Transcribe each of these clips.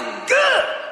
good.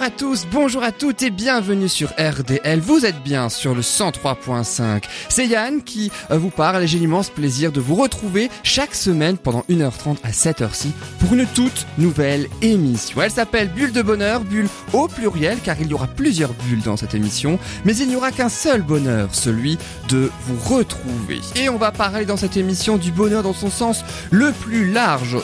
Bonjour à tous, bonjour à toutes et bienvenue sur RDL. Vous êtes bien sur le 103.5. C'est Yann qui euh, vous parle et j'ai l'immense plaisir de vous retrouver chaque semaine pendant 1h30 à 7h ci pour une toute nouvelle émission. Elle s'appelle Bulle de bonheur, bulle au pluriel car il y aura plusieurs bulles dans cette émission, mais il n'y aura qu'un seul bonheur, celui de vous retrouver. Et on va parler dans cette émission du bonheur dans son sens le plus large,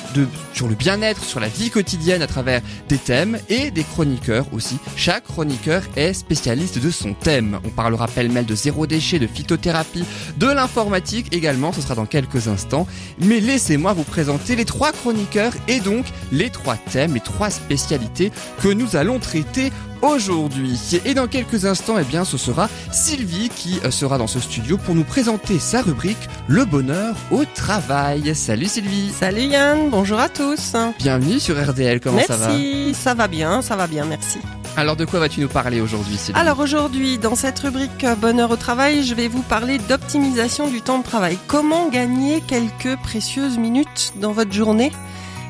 sur le bien-être, sur la vie quotidienne à travers des thèmes et des chroniqueurs aussi. Chaque chroniqueur est spécialiste de son thème. On parlera pêle-mêle de zéro déchet, de phytothérapie, de l'informatique également, ce sera dans quelques instants. Mais laissez-moi vous présenter les trois chroniqueurs et donc les trois thèmes, les trois spécialités que nous allons traiter aujourd'hui. Et dans quelques instants, eh bien, ce sera Sylvie qui euh, sera dans ce studio pour nous présenter sa rubrique Le bonheur au travail. Salut Sylvie. Salut Yann, bonjour à tous. Bienvenue sur RDL, comment merci, ça va ça va bien, ça va bien, merci. Alors de quoi vas-tu nous parler aujourd'hui Sylvie? Alors aujourd'hui, dans cette rubrique euh, Bonheur au travail, je vais vous parler d'optimisation du temps de travail. Comment gagner quelques précieuses minutes dans votre journée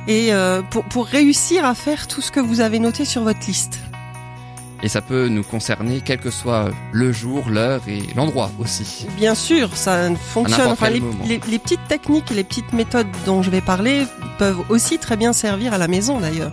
et euh, pour, pour réussir à faire tout ce que vous avez noté sur votre liste? Et ça peut nous concerner quel que soit le jour, l'heure et l'endroit aussi. Bien sûr, ça fonctionne. Enfin, les petites techniques et les petites méthodes dont je vais parler peuvent aussi très bien servir à la maison d'ailleurs.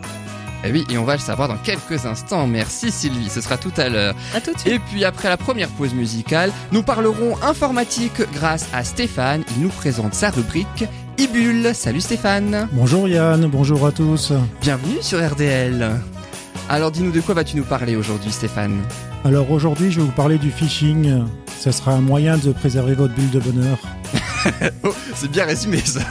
Et Eh oui, et on va le savoir dans quelques instants. Merci Sylvie, ce sera tout à l'heure. À tout de suite. Et puis après la première pause musicale, nous parlerons informatique grâce à Stéphane. Il nous présente sa rubrique Ibule. Salut Stéphane. Bonjour Yann, bonjour à tous. Bienvenue sur RDL. Alors dis-nous de quoi vas-tu nous parler aujourd'hui Stéphane Alors aujourd'hui je vais vous parler du phishing. Ce sera un moyen de préserver votre bulle de bonheur. Oh, c'est bien résumé ça.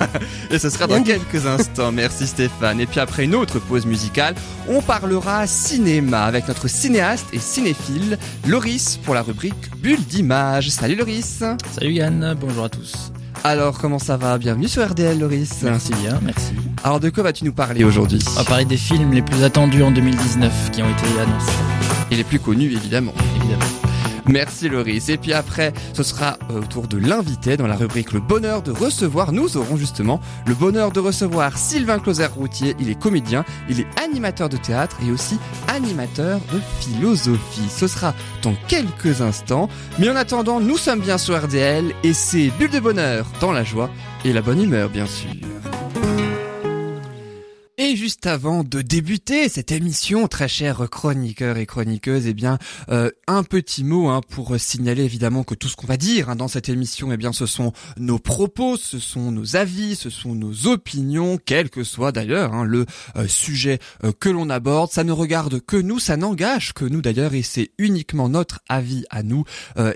Et ce sera dans quelques instants. Merci Stéphane. Et puis après une autre pause musicale, on parlera cinéma avec notre cinéaste et cinéphile Loris pour la rubrique Bulle d'image. Salut Loris. Salut Yann, bonjour à tous. Alors comment ça va? Bienvenue sur RDL Loris. Merci bien, merci. Alors de quoi vas-tu nous parler aujourd'hui? On va parler des films les plus attendus en 2019 qui ont été annoncés, Et les plus connus évidemment. évidemment. Merci Loris. Et puis après, ce sera euh, au tour de l'invité dans la rubrique Le bonheur de recevoir. Nous aurons justement le bonheur de recevoir Sylvain Closer-Routier. Il est comédien, il est animateur de théâtre et aussi animateur de philosophie. Ce sera dans quelques instants. Mais en attendant, nous sommes bien sur RDL et c'est Bulle de bonheur dans la joie et la bonne humeur bien sûr. Et juste avant de débuter cette émission, très chers chroniqueurs et chroniqueuses, eh bien, euh, un petit mot hein, pour signaler évidemment que tout ce qu'on va dire hein, dans cette émission, eh bien, ce sont nos propos, ce sont nos avis, ce sont nos opinions, quel que soit d'ailleurs hein, le euh, sujet euh, que l'on aborde. Ça ne regarde que nous, ça n'engage que nous d'ailleurs, et c'est uniquement notre avis à nous.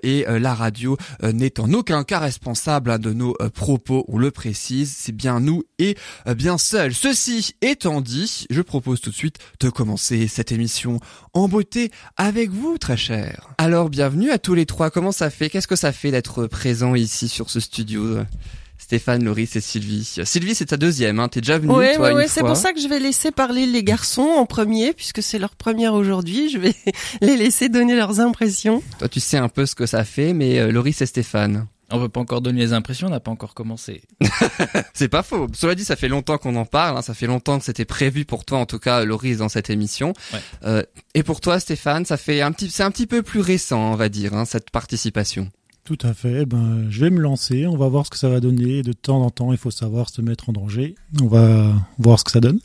et la radio n'est en aucun cas responsable hein, de nos propos. On le précise, c'est bien nous et bien seul. Ceci étant dit, je propose tout de suite de commencer cette émission en beauté avec vous, très cher. Alors, bienvenue à tous les trois. Comment ça fait? Qu'est-ce que ça fait d'être présent ici sur ce studio Stéphane, Loris et Sylvie? Sylvie, c'est ta deuxième, hein. T'es déjà venue, Ouais, toi, ouais, une ouais, c'est pour ça que je vais laisser parler les garçons en premier, puisque c'est leur première aujourd'hui. Je vais les laisser donner leurs impressions. Toi, tu sais un peu ce que ça fait, mais euh, Loris et Stéphane. On peut pas encore donner les impressions, on n'a pas encore commencé. C'est pas faux. Cela dit, ça fait longtemps qu'on en parle. hein. Ça fait longtemps que c'était prévu pour toi, en tout cas, Loris, dans cette émission. Ouais. Euh, et pour toi, Stéphane, ça fait un petit, c'est un petit peu plus récent, on va dire, hein, cette participation. Tout à fait. Ben, je vais me lancer. On va voir ce que ça va donner. De temps en temps, il faut savoir se mettre en danger. On va voir ce que ça donne.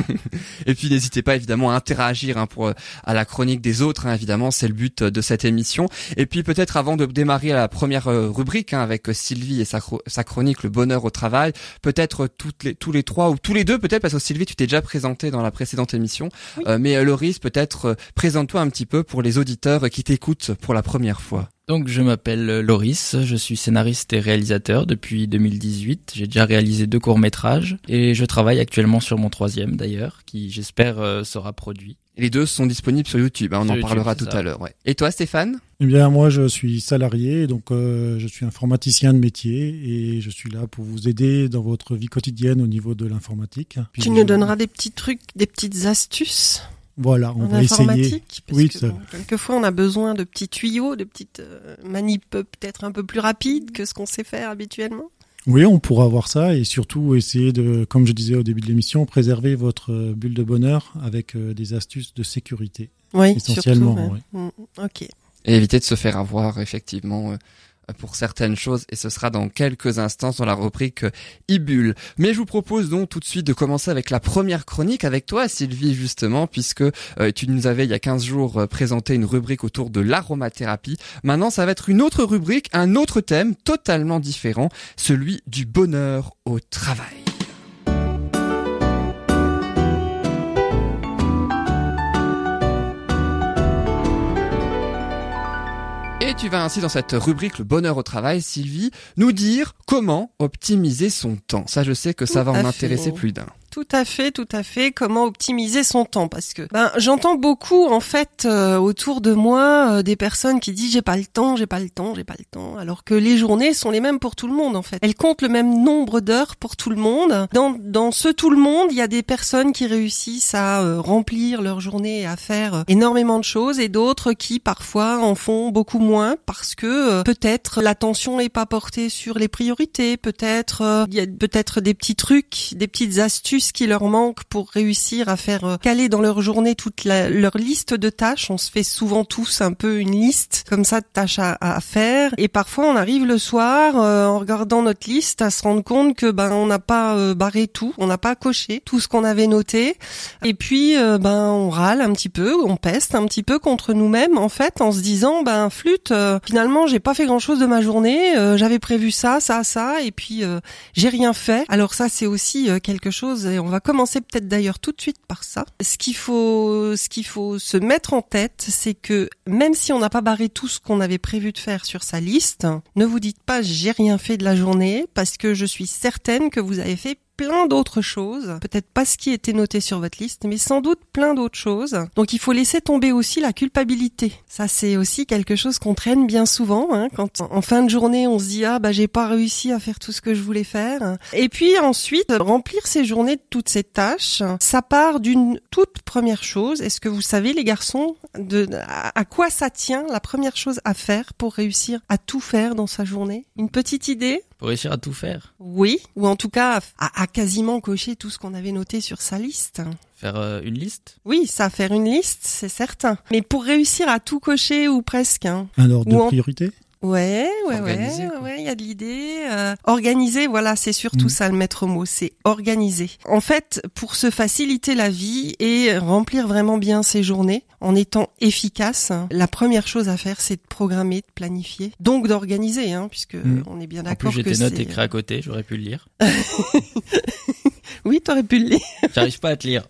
Et puis n'hésitez pas évidemment à interagir hein, pour euh, à la chronique des autres. hein, évidemment, c'est le but euh, de cette émission. Et puis peut-être avant de démarrer la première euh, rubrique hein, avec Sylvie et sa, sa chronique le bonheur au travail, peut-être toutes les tous les trois ou tous les deux peut-être parce que Sylvie tu t'es déjà présenté dans la précédente émission. Oui. Euh, mais Loris peut-être présente-toi un petit peu pour les auditeurs qui t'écoutent pour la première fois. Donc je m'appelle Loris, je suis scénariste et réalisateur depuis 2018. J'ai déjà réalisé deux courts-métrages et je travaille actuellement sur mon troisième d'ailleurs, qui j'espère euh, sera produit. Les deux sont disponibles sur YouTube, hein, on Sur en YouTube, parlera tout ça. à l'heure. Ouais. Et toi Stéphane? Eh bien, moi, je suis salarié, donc euh, je suis informaticien de métier et je suis là pour vous aider dans votre vie quotidienne au niveau de l'informatique. Tu nous euh, donneras des petits trucs, des petites astuces? Voilà, on en va essayer. informatique parce Oui, que, ça- bon, quelquefois on a besoin de petits tuyaux, de petites euh, manips peut-être un peu plus rapides que ce qu'on sait faire habituellement. Oui, on pourra voir ça et surtout essayer de, comme je disais au début de l'émission, préserver votre euh, bulle de bonheur avec euh, des astuces de sécurité. Oui, Essentiellement, surtout, ouais. Mm, Ok. Et éviter de se faire avoir effectivement euh, pour certaines choses et ce sera dans quelques instants sur la rubrique Ibule. Mais je vous propose donc tout de suite de commencer avec la première chronique avec toi Sylvie justement puisque euh, tu nous avais il y a 15 jours euh, présenté une rubrique autour de l'aromathérapie. Maintenant ça va être une autre rubrique, un autre thème totalement différent, celui du bonheur au travail. Et tu vas ainsi dans cette rubrique Le bonheur au travail, Sylvie, nous dire comment optimiser son temps. Ça, je sais que ça va en intéresser plus d'un. Tout à fait, tout à fait. Comment optimiser son temps Parce que ben j'entends beaucoup en fait euh, autour de moi euh, des personnes qui disent j'ai pas le temps, j'ai pas le temps, j'ai pas le temps. Alors que les journées sont les mêmes pour tout le monde en fait. Elles comptent le même nombre d'heures pour tout le monde. Dans dans ce tout le monde, il y a des personnes qui réussissent à euh, remplir leur journée et à faire euh, énormément de choses et d'autres qui parfois en font beaucoup moins parce que euh, peut-être l'attention n'est pas portée sur les priorités, peut-être il y a peut-être des petits trucs, des petites astuces qui leur manquent pour réussir à faire euh, caler dans leur journée toute la- leur liste de tâches. On se fait souvent tous un peu une liste comme ça de tâches à, à faire et parfois on arrive le soir euh, en regardant notre liste à se rendre compte que ben on n'a pas euh, barré tout, on n'a pas coché tout ce qu'on avait noté et puis euh, ben on râle un petit peu, on peste un petit peu contre nous-mêmes en fait en se disant ben flûte euh, finalement j'ai pas fait grand-chose de ma journée, j'avais prévu ça, ça, ça et puis j'ai rien fait. Alors ça c'est aussi quelque chose et on va commencer peut-être d'ailleurs tout de suite par ça. Ce qu'il faut ce qu'il faut se mettre en tête, c'est que même si on n'a pas barré tout ce qu'on avait prévu de faire sur sa liste, ne vous dites pas j'ai rien fait de la journée parce que je suis certaine que vous avez fait plein d'autres choses, peut-être pas ce qui était noté sur votre liste, mais sans doute plein d'autres choses. Donc il faut laisser tomber aussi la culpabilité. Ça c'est aussi quelque chose qu'on traîne bien souvent, hein, quand en fin de journée on se dit ah bah j'ai pas réussi à faire tout ce que je voulais faire. Et puis ensuite remplir ses journées de toutes ces tâches, ça part d'une toute première chose. Est-ce que vous savez les garçons de à quoi ça tient la première chose à faire pour réussir à tout faire dans sa journée? Une petite idée? Pour réussir à tout faire, oui, ou en tout cas à, à quasiment cocher tout ce qu'on avait noté sur sa liste. faire euh, une liste? Oui, ça faire une liste, c'est certain. Mais pour réussir à tout cocher ou presque, hein. Un ordre de en- priorité? Ouais, ouais, Organiser, ouais, ouais, il y a de l'idée. Euh, organiser, voilà, c'est surtout Mm. ça le maître mot, c'est organiser. En fait, pour se faciliter la vie et remplir vraiment bien ses journées en étant efficace, la première chose à faire, c'est de programmer, de planifier, donc d'organiser, hein, puisque Mm. on est bien En plus, d'accord j'ai que tes notes c'est. écrites à côté, j'aurais pu le lire. Oui, t'aurais pu le lire. J'arrive pas à te lire.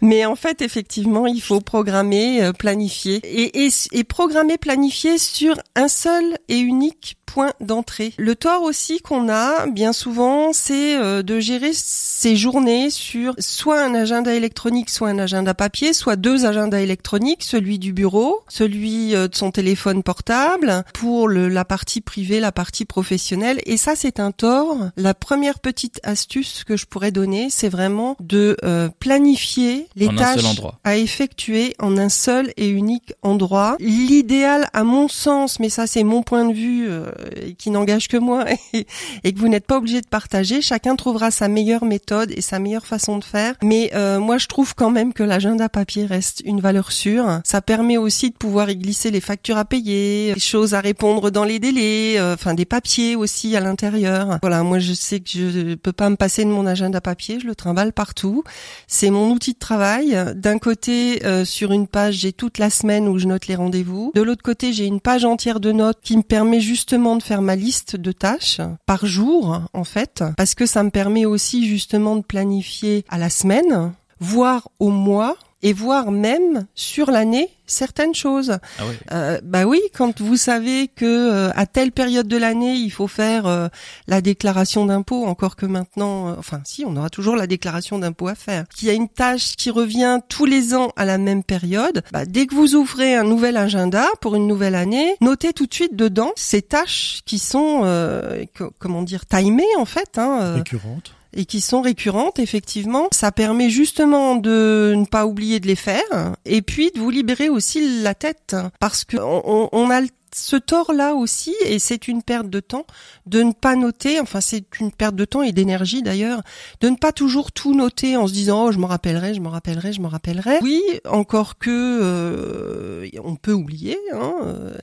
Mais en fait, effectivement, il faut programmer, euh, planifier et, et, et programmer, planifier sur un seul et unique point d'entrée. Le tort aussi qu'on a bien souvent, c'est euh, de gérer ses journées sur soit un agenda électronique, soit un agenda papier, soit deux agendas électroniques, celui du bureau, celui euh, de son téléphone portable, pour le, la partie privée, la partie professionnelle. Et ça, c'est un tort. La première petite astuce que je pourrais donner, c'est vraiment de euh, planifier les En tâches à effectuer en un seul et unique endroit. L'idéal, à mon sens, mais ça c'est mon point de vue euh, qui n'engage que moi et, et que vous n'êtes pas obligé de partager. Chacun trouvera sa meilleure méthode et sa meilleure façon de faire. Mais euh, moi, je trouve quand même que l'agenda papier reste une valeur sûre. Ça permet aussi de pouvoir y glisser les factures à payer, les choses à répondre dans les délais, euh, enfin des papiers aussi à l'intérieur. Voilà, moi je sais que je peux pas me passer de mon agenda papier, je le trimballe partout. C'est mon outil de travail. D'un côté, euh, sur une page, j'ai toute la semaine où je note les rendez-vous. De l'autre côté, j'ai une page entière de notes qui me permet justement de faire ma liste de tâches par jour, en fait, parce que ça me permet aussi justement de planifier à la semaine, voire au mois. Et voire même sur l'année certaines choses. Ah oui. Euh, bah oui, quand vous savez que euh, à telle période de l'année il faut faire euh, la déclaration d'impôt, encore que maintenant, euh, enfin si, on aura toujours la déclaration d'impôt à faire. Qu'il y a une tâche qui revient tous les ans à la même période. Bah, dès que vous ouvrez un nouvel agenda pour une nouvelle année, notez tout de suite dedans ces tâches qui sont, euh, co- comment dire, timées en fait. Hein, euh, Récurrente. Et qui sont récurrentes, effectivement. Ça permet justement de ne pas oublier de les faire et puis de vous libérer aussi la tête parce que on, on a le- ce tort-là aussi, et c'est une perte de temps, de ne pas noter, enfin c'est une perte de temps et d'énergie d'ailleurs, de ne pas toujours tout noter en se disant oh je me rappellerai, je me rappellerai, je me rappellerai. Oui, encore que euh, on peut oublier. Hein, euh,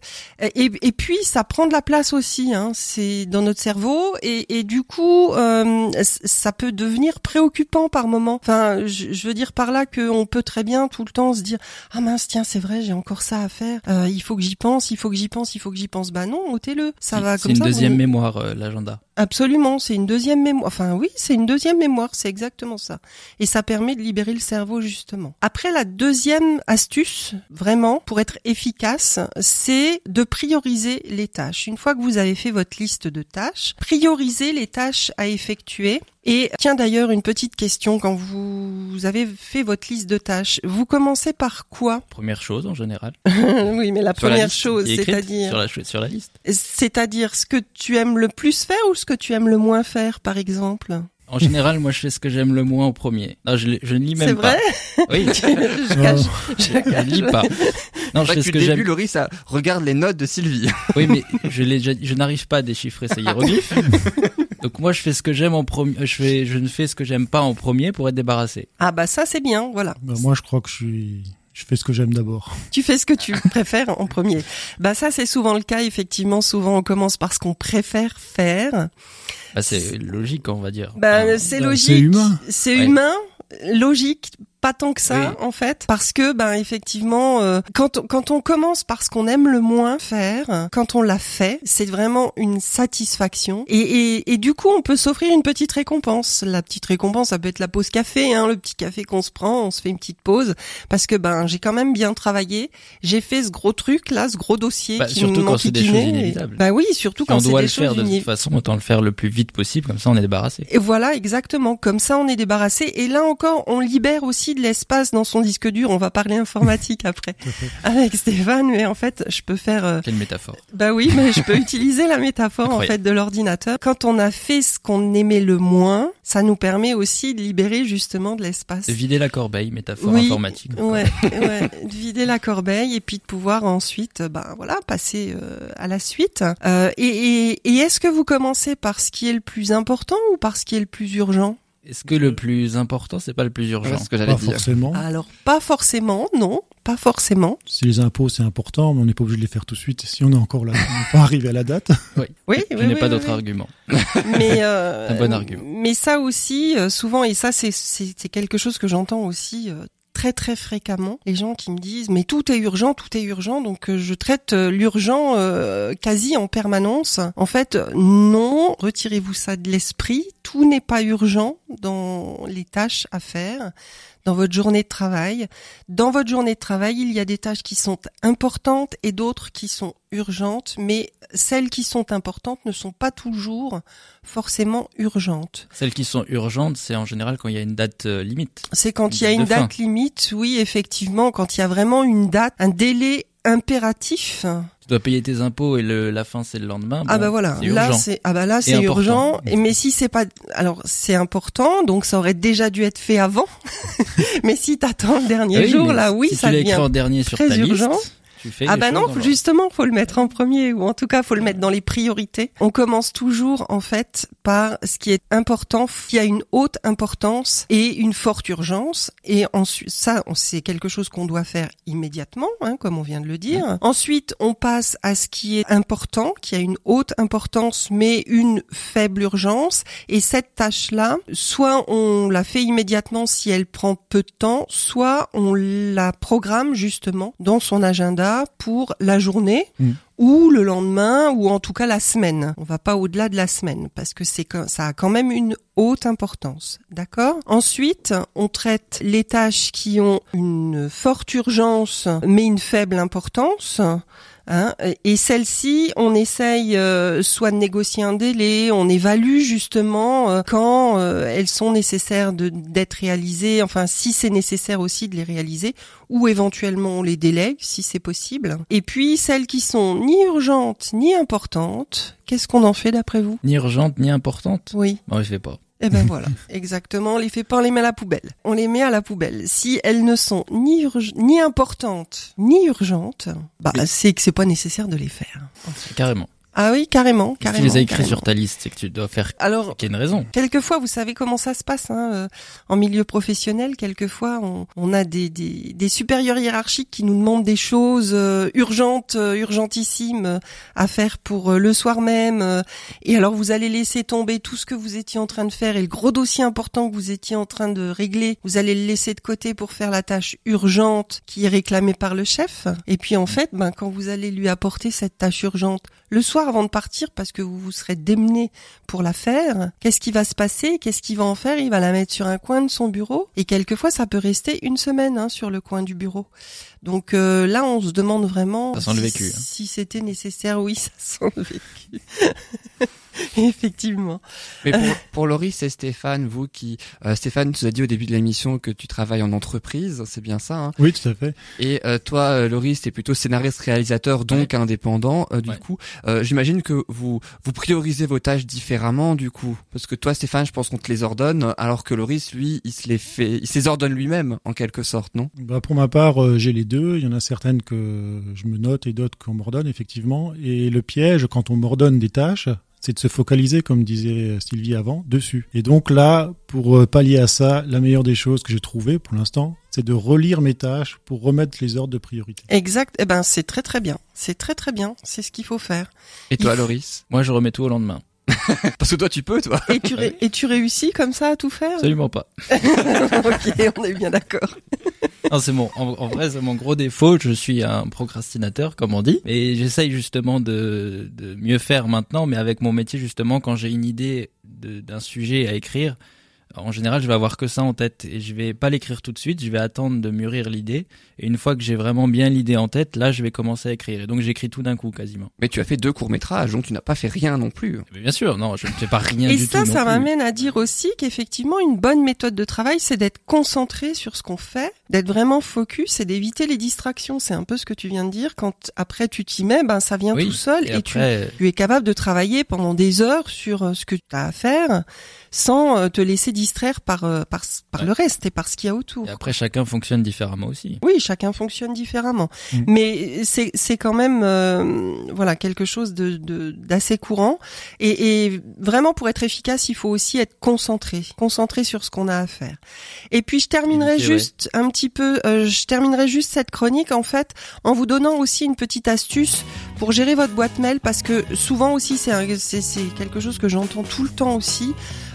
et, et puis ça prend de la place aussi, hein, c'est dans notre cerveau et, du coup euh, ça peut devenir préoccupant par moment. Enfin, je, je veux dire par là qu'on peut très bien tout le temps se dire ah mince tiens c'est vrai j'ai encore ça à faire, Euh, il faut que j'y pense, il faut que j'y pense, il faut que j'y pense. Bah non, ôtez-le, ça C'est- va C'est comme une ça. vous deuxième ne- mémoire, euh, l'agenda. Absolument, c'est une deuxième mémoire. Enfin oui, c'est une deuxième mémoire, c'est exactement ça. Et ça permet de libérer le cerveau justement. Après la deuxième astuce, vraiment pour être efficace, c'est de prioriser les tâches. Une fois que vous avez fait votre liste de tâches, priorisez les tâches à effectuer. Et tiens d'ailleurs une petite question quand vous avez fait votre liste de tâches, vous commencez par quoi? Première chose en général. Oui, mais la Sur première chose, c'est-à-dire sur la, ch- sur la liste. c'est-à-dire ce que tu aimes le plus faire ou ce que tu aimes le moins faire par exemple? En général, moi, je fais ce que j'aime le moins au premier. Non, je, je ne lis même C'est pas. vrai Oui, je cache. je ne lis pas. Non, je fais que ce que le début, j'aime. Laurie, ça regarde les notes de Sylvie. Oui, mais je, je n'arrive pas à déchiffrer ces hiéroglyphes. Donc moi, je fais ce que j'aime en premier. Je fais, je ne fais ce que j'aime pas en premier pour être débarrassé. Ah bah ça c'est bien, voilà. Bah, moi, je crois que je suis, je fais ce que j'aime d'abord. Tu fais ce que tu préfères en premier. Bah ça c'est souvent le cas, effectivement. Souvent on commence par ce qu'on préfère faire. Bah, c'est logique, on va dire. Bah Enfin, c'est bah, logique. c'est humain. C'est Ouais. humain, logique. Pas tant que ça Oui. en fait, parce que ben effectivement, euh, quand on, quand on commence par ce qu'on aime le moins faire, quand on l'a fait, c'est vraiment une satisfaction. Et, et, et du coup, on peut s'offrir une petite récompense. La petite récompense, ça peut être la pause café, hein, le petit café qu'on se prend, on se fait une petite pause, parce que ben j'ai quand même bien travaillé. J'ai fait ce gros truc là, ce gros dossier Bah, qui surtout quand c'est des choses inévitables. Bah oui, surtout si quand on doit des le faire de toute façon, autant le faire le plus vite possible, comme ça on est débarrassé. Et voilà, exactement. Comme ça, on est débarrassé. Et là encore, on libère aussi de l'espace dans son disque dur. On va parler informatique après avec Stéphane. Mais en fait, je peux faire. euh, Quelle métaphore. Bah oui, mais je peux utiliser la métaphore en fait de l'ordinateur. Quand on a fait ce qu'on aimait le moins, ça nous permet aussi de libérer justement de l'espace. Vider la corbeille, métaphore Oui, informatique. Ouais, ouais, de vider la corbeille et puis de pouvoir ensuite, ben voilà, passer euh, à la suite. Euh, et et, et est-ce que vous commencez par ce qui est le plus important ou par ce qui est le plus urgent? Est-ce que le plus important, c'est pas le plus urgent C'est ce que j'allais Pas dire. forcément. Alors pas forcément, non, pas forcément. Si les impôts c'est important, mais on n'est pas obligé de les faire tout de suite. Si on est encore là, on n'est pas arrivé à la date. Oui, oui, Je oui, n'ai oui, pas oui, d'autre oui. argument. Mais euh, Un bon argument. Mais ça aussi, euh, souvent, et ça c'est c'est c'est quelque chose que j'entends aussi. Très très fréquemment les gens qui me disent mais tout est urgent tout est urgent donc euh, je traite euh, l'urgent euh, quasi en permanence. En fait non retirez-vous ça de l'esprit. Tout n'est pas urgent dans les tâches à faire dans votre journée de travail dans votre journée de travail il y a des tâches qui sont importantes et d'autres qui sont urgentes mais celles qui sont importantes ne sont pas toujours forcément urgentes. Celles qui sont urgentes, c'est en général quand il y a une date euh, limite. C'est quand il y a une fin. date limite, oui, effectivement, quand il y a vraiment une date, un délai impératif. Tu dois payer tes impôts et le, la fin c'est le lendemain. ah Bon, bah voilà, là c'est ah bah là c'est urgent. Et mais si c'est pas alors c'est important, donc ça aurait déjà dû être fait avant. mais si t'attends le dernier Ah oui, jour là, oui, si ça tu écrit devient en dernier sur très ta urgent. liste, tu fais Ah bah non, justement, faut le mettre en premier ou en tout cas, faut le mettre dans les priorités. On commence toujours en fait par ce qui est important, qui a une haute importance et une forte urgence et ensuite ça c'est quelque chose qu'on doit faire immédiatement hein, comme on vient de le dire. Ensuite, on passe à ce qui est important, qui a une haute importance mais une faible urgence et cette tâche-là, soit on la fait immédiatement si elle prend peu de temps, soit on la programme justement dans son agenda pour la journée Mm. ou le lendemain ou en tout cas la semaine. On va pas au-delà de la semaine parce que c'est ça a quand même une haute importance. D'accord? Ensuite, on traite les tâches qui ont une forte urgence mais une faible importance. Hein, et celles-ci, on essaye euh, soit de négocier un délai, on évalue justement euh, quand euh, elles sont nécessaires de- d'être réalisées, enfin si c'est nécessaire aussi de les réaliser, ou éventuellement on les délègue si c'est possible. Et puis celles qui sont ni urgentes ni importantes, qu'est-ce qu'on en fait d'après vous? Ni urgente, ni importante. Oui. Bon, je fais pas. Eh ben voilà, exactement. On les fait pas, on les met à la poubelle. On les met à la poubelle. Si elles ne sont ni ni importantes ni urgentes, bah c'est que c'est pas nécessaire de les faire. Carrément. Ah oui, carrément, Si carrément. tu les as écrits carrément. sur ta liste, c'est que tu dois faire Alors, qu'il y une raison. Quelquefois, vous savez comment ça se passe hein, euh, en milieu professionnel. Quelquefois, on, on a des, des, des supérieurs hiérarchiques qui nous demandent des choses euh, urgentes, euh, urgentissimes euh, à faire pour euh, le soir même. euh, et alors, vous allez laisser tomber tout ce que vous étiez en train de faire et le gros dossier important que vous étiez en train de régler. Vous allez le laisser de côté pour faire la tâche urgente qui est réclamée par le chef. Et puis, en fait, ben, quand vous allez lui apporter cette tâche urgente le soir avant de partir, parce que vous vous serez démené pour la faire, qu'est-ce qui va se passer? Qu'est-ce qu'il va en faire? Il va la mettre sur un coin de son bureau et quelquefois ça peut rester une semaine hein, sur le coin du bureau. Donc euh, là, on se demande vraiment Ça sent le si, vécu, hein. si c'était nécessaire. Oui, ça sent le vécu. Effectivement. Mais pour, pour Loris et Stéphane, vous qui euh, Stéphane, tu as dit au début de l'émission que tu travailles en entreprise, c'est bien ça. Hein? Oui, tout à fait. et euh, toi, euh, Loris, t'es plutôt scénariste, réalisateur, donc indépendant. Euh, du Ouais. coup, euh, j'imagine que vous vous priorisez vos tâches différemment, du coup, parce que toi, Stéphane, je pense qu'on te les ordonne, alors que Loris, lui, il se les fait, il se les ordonne lui-même, en quelque sorte, non? Bah, pour ma part, euh, j'ai les deux. Il y en a certaines que je me note et d'autres qu'on m'ordonne, effectivement. Et le piège, quand on m'ordonne des tâches, c'est de se focaliser, comme disait Sylvie avant, dessus. Et donc là, pour euh, pallier à ça, la meilleure des choses que j'ai trouvées pour l'instant, c'est de relire mes tâches pour remettre les ordres de priorité. Exact. Eh ben, c'est très très bien. C'est très très bien. C'est ce qu'il faut faire. Et toi, Il- Loris? Moi, je remets tout au lendemain. Parce que toi, tu peux, toi. Et tu, ré- et tu réussis comme ça à tout faire Absolument pas. Ok, on est bien d'accord. Non, c'est mon, en, en vrai, c'est mon gros défaut. Je suis un procrastinateur, comme on dit. Et j'essaye justement de, de mieux faire maintenant, mais avec mon métier, justement, quand j'ai une idée de- d'un sujet à écrire, en général, je vais avoir que ça en tête et je vais pas l'écrire tout de suite. Je vais attendre de mûrir l'idée. Et une fois que j'ai vraiment bien l'idée en tête, là, je vais commencer à écrire. Et donc, j'écris tout d'un coup, quasiment. Mais tu as fait deux courts métrages, donc tu n'as pas fait rien non plus. Mais bien sûr, non, je ne fais pas rien Et du ça, tout. non ça plus. m'amène à dire aussi qu'effectivement, une bonne méthode de travail, c'est d'être concentré sur ce qu'on fait, d'être vraiment focus et d'éviter les distractions. C'est un peu ce que tu viens de dire. Quand après tu t'y mets, ben ça vient Oui, tout seul Et et, tu, après, tu es capable de travailler pendant des heures sur euh, ce que tu as à faire sans euh, te laisser distraire par euh, par, par Ouais. le reste et par ce qu'il y a autour. et après, chacun fonctionne différemment aussi. Oui, chacun fonctionne différemment, Mm. mais c'est c'est quand même euh, voilà quelque chose de de- d'assez courant et, et vraiment pour être efficace, il faut aussi être concentré, concentré sur ce qu'on a à faire. Et puis je terminerai ouais. juste un petit peu, euh, je terminerai juste cette chronique en fait en vous donnant aussi une petite astuce pour gérer votre boîte mail parce que souvent aussi c'est un- c'est c'est quelque chose que j'entends tout le temps aussi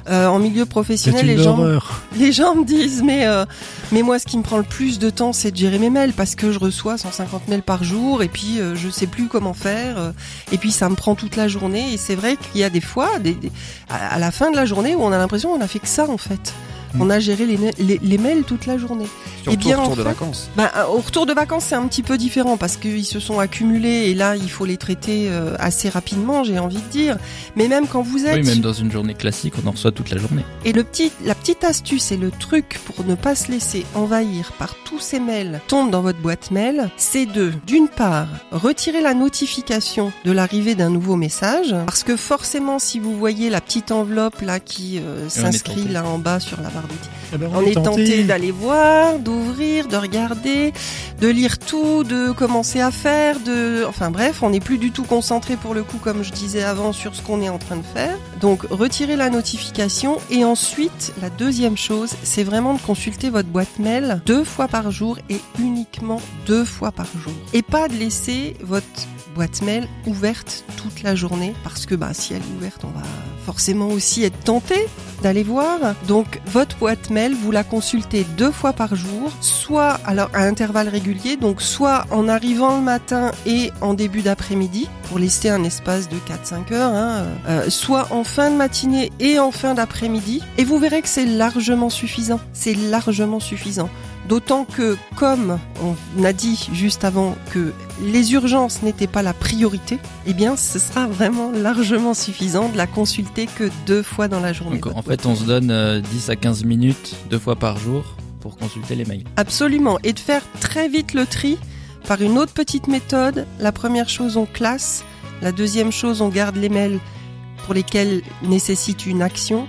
euh, en milieu professionnel. une Les gens horreur. les gens me disent mais euh, mais moi ce qui me prend le plus de temps c'est de gérer mes mails parce que je reçois 150 mails par jour et puis euh, je sais plus comment faire euh, et puis ça me prend toute la journée et c'est vrai qu'il y a des fois des, des- à, à la fin de la journée où on a l'impression qu'on a fait que ça en fait. Mm. On a géré les, les, les mails toute la journée. Surtout bien, au retour en de vacances. Bah, au retour de vacances, c'est un petit peu différent parce qu'ils se sont accumulés et là, il faut les traiter euh, assez rapidement, j'ai envie de dire. Mais même quand vous êtes Oui, même dans une journée classique, on en reçoit toute la journée. et le petit, la petite astuce et le truc pour ne pas se laisser envahir par tous ces mails tombent dans votre boîte mail, c'est de, d'une part, retirer la notification de l'arrivée d'un nouveau message, parce que forcément, si vous voyez la petite enveloppe là qui euh, s'inscrit là en bas sur la barre Eh ben, on est tenté d'aller voir, d'ouvrir, de regarder, de lire tout, de commencer à faire, de, enfin bref, on n'est plus du tout concentré pour le coup, comme je disais avant, sur ce qu'on est en train de faire. Donc, retirer la notification et ensuite, la deuxième chose, c'est vraiment de consulter votre boîte mail deux fois par jour et uniquement deux fois par jour. Et pas de laisser votre boîte mail ouverte toute la journée parce que bah si elle est ouverte, on va forcément aussi être tenté d'aller voir. Donc votre boîte mail, vous la consultez deux fois par jour, soit alors à intervalles réguliers, donc soit en arrivant le matin et en début d'après-midi pour laisser un espace de 4-5 heures, hein, euh, soit en fin de matinée et en fin d'après-midi. Et vous verrez que c'est largement suffisant. C'est largement suffisant. D'autant que, comme on a dit juste avant que les urgences n'étaient pas la priorité, eh bien, ce sera vraiment largement suffisant de la consulter que deux fois dans la journée. Donc, en fait, on se donne 10 euh, à 15 minutes, deux fois par jour, pour consulter les mails. Absolument. Et de faire très vite le tri par une autre petite méthode. La première chose, on classe. La deuxième chose, on garde les mails pour lesquels nécessite une action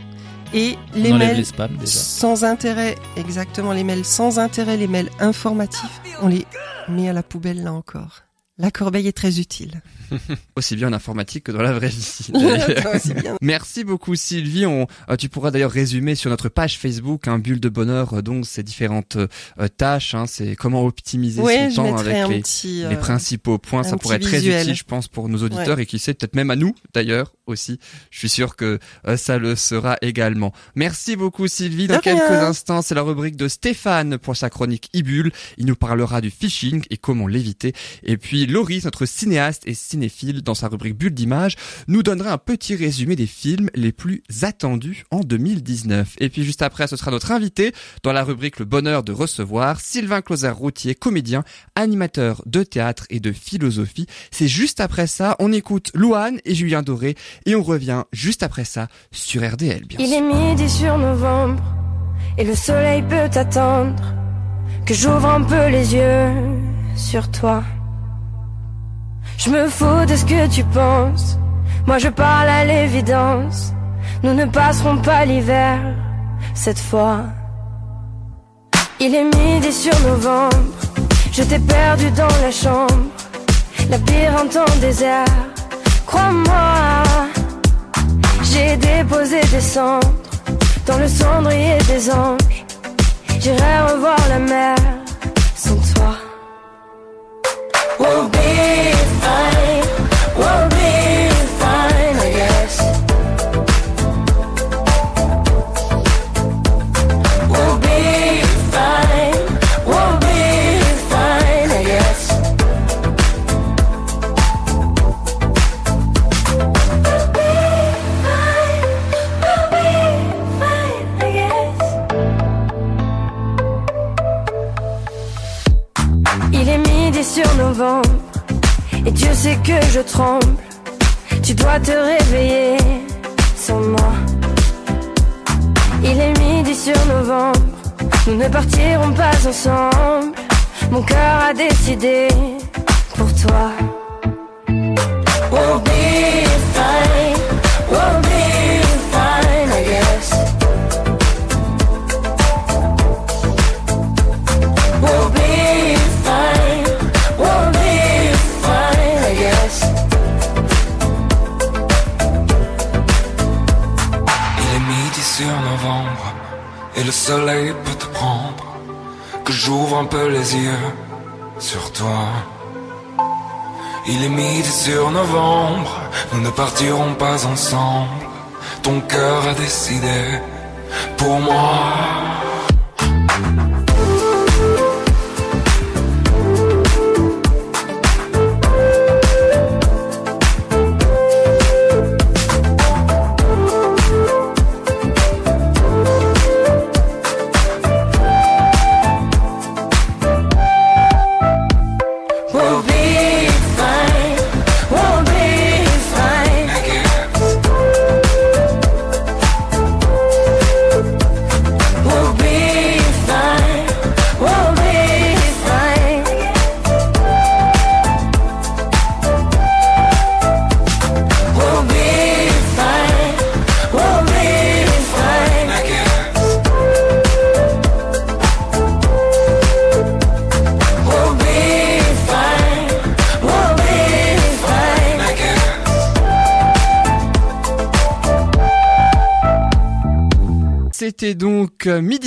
et les mails sans intérêt, exactement les mails sans intérêt, les mails informatifs, on les met à la poubelle là encore. La corbeille est très utile. Aussi bien en informatique que dans la vraie vie. Merci beaucoup Sylvie. On, euh, tu pourras d'ailleurs résumer sur notre page Facebook un hein, bulle de bonheur euh, donc ces différentes euh, tâches. Hein, c'est comment optimiser son temps avec les, les, principaux points. Ça pourrait être très utile, je pense, pour nos auditeurs et qui sait peut-être même à nous d'ailleurs aussi. Je suis sûr que ça le sera également. Merci beaucoup Sylvie. Dans quelques instants, c'est la rubrique de Stéphane pour sa chronique Ibule. Il nous parlera du phishing et comment l'éviter. Et puis Loris, notre cinéaste et cinéphile, dans sa rubrique Bulle d'image, nous donnera un petit résumé des films les plus attendus en 2019. Et puis juste après, ce sera notre invité dans la rubrique Le bonheur de recevoir, Sylvain Closer-Routier, comédien, animateur de théâtre et de philosophie. C'est juste après ça, on écoute Louane et Julien Doré et on revient juste après ça sur RDL, bien Il est midi sur novembre et le soleil peut attendre que j'ouvre un peu les yeux sur toi. Je me fous de ce que tu penses. Moi je parle à l'évidence. Nous ne passerons pas l'hiver cette fois. Il est midi sur novembre. Je t'ai perdu dans la chambre. Labyrinthe en désert. Crois-moi, j'ai déposé des cendres dans le cendrier des anges. J'irai revoir la mer sans toi. We'll be partirons pas ensemble. Ton cœur a décidé pour moi.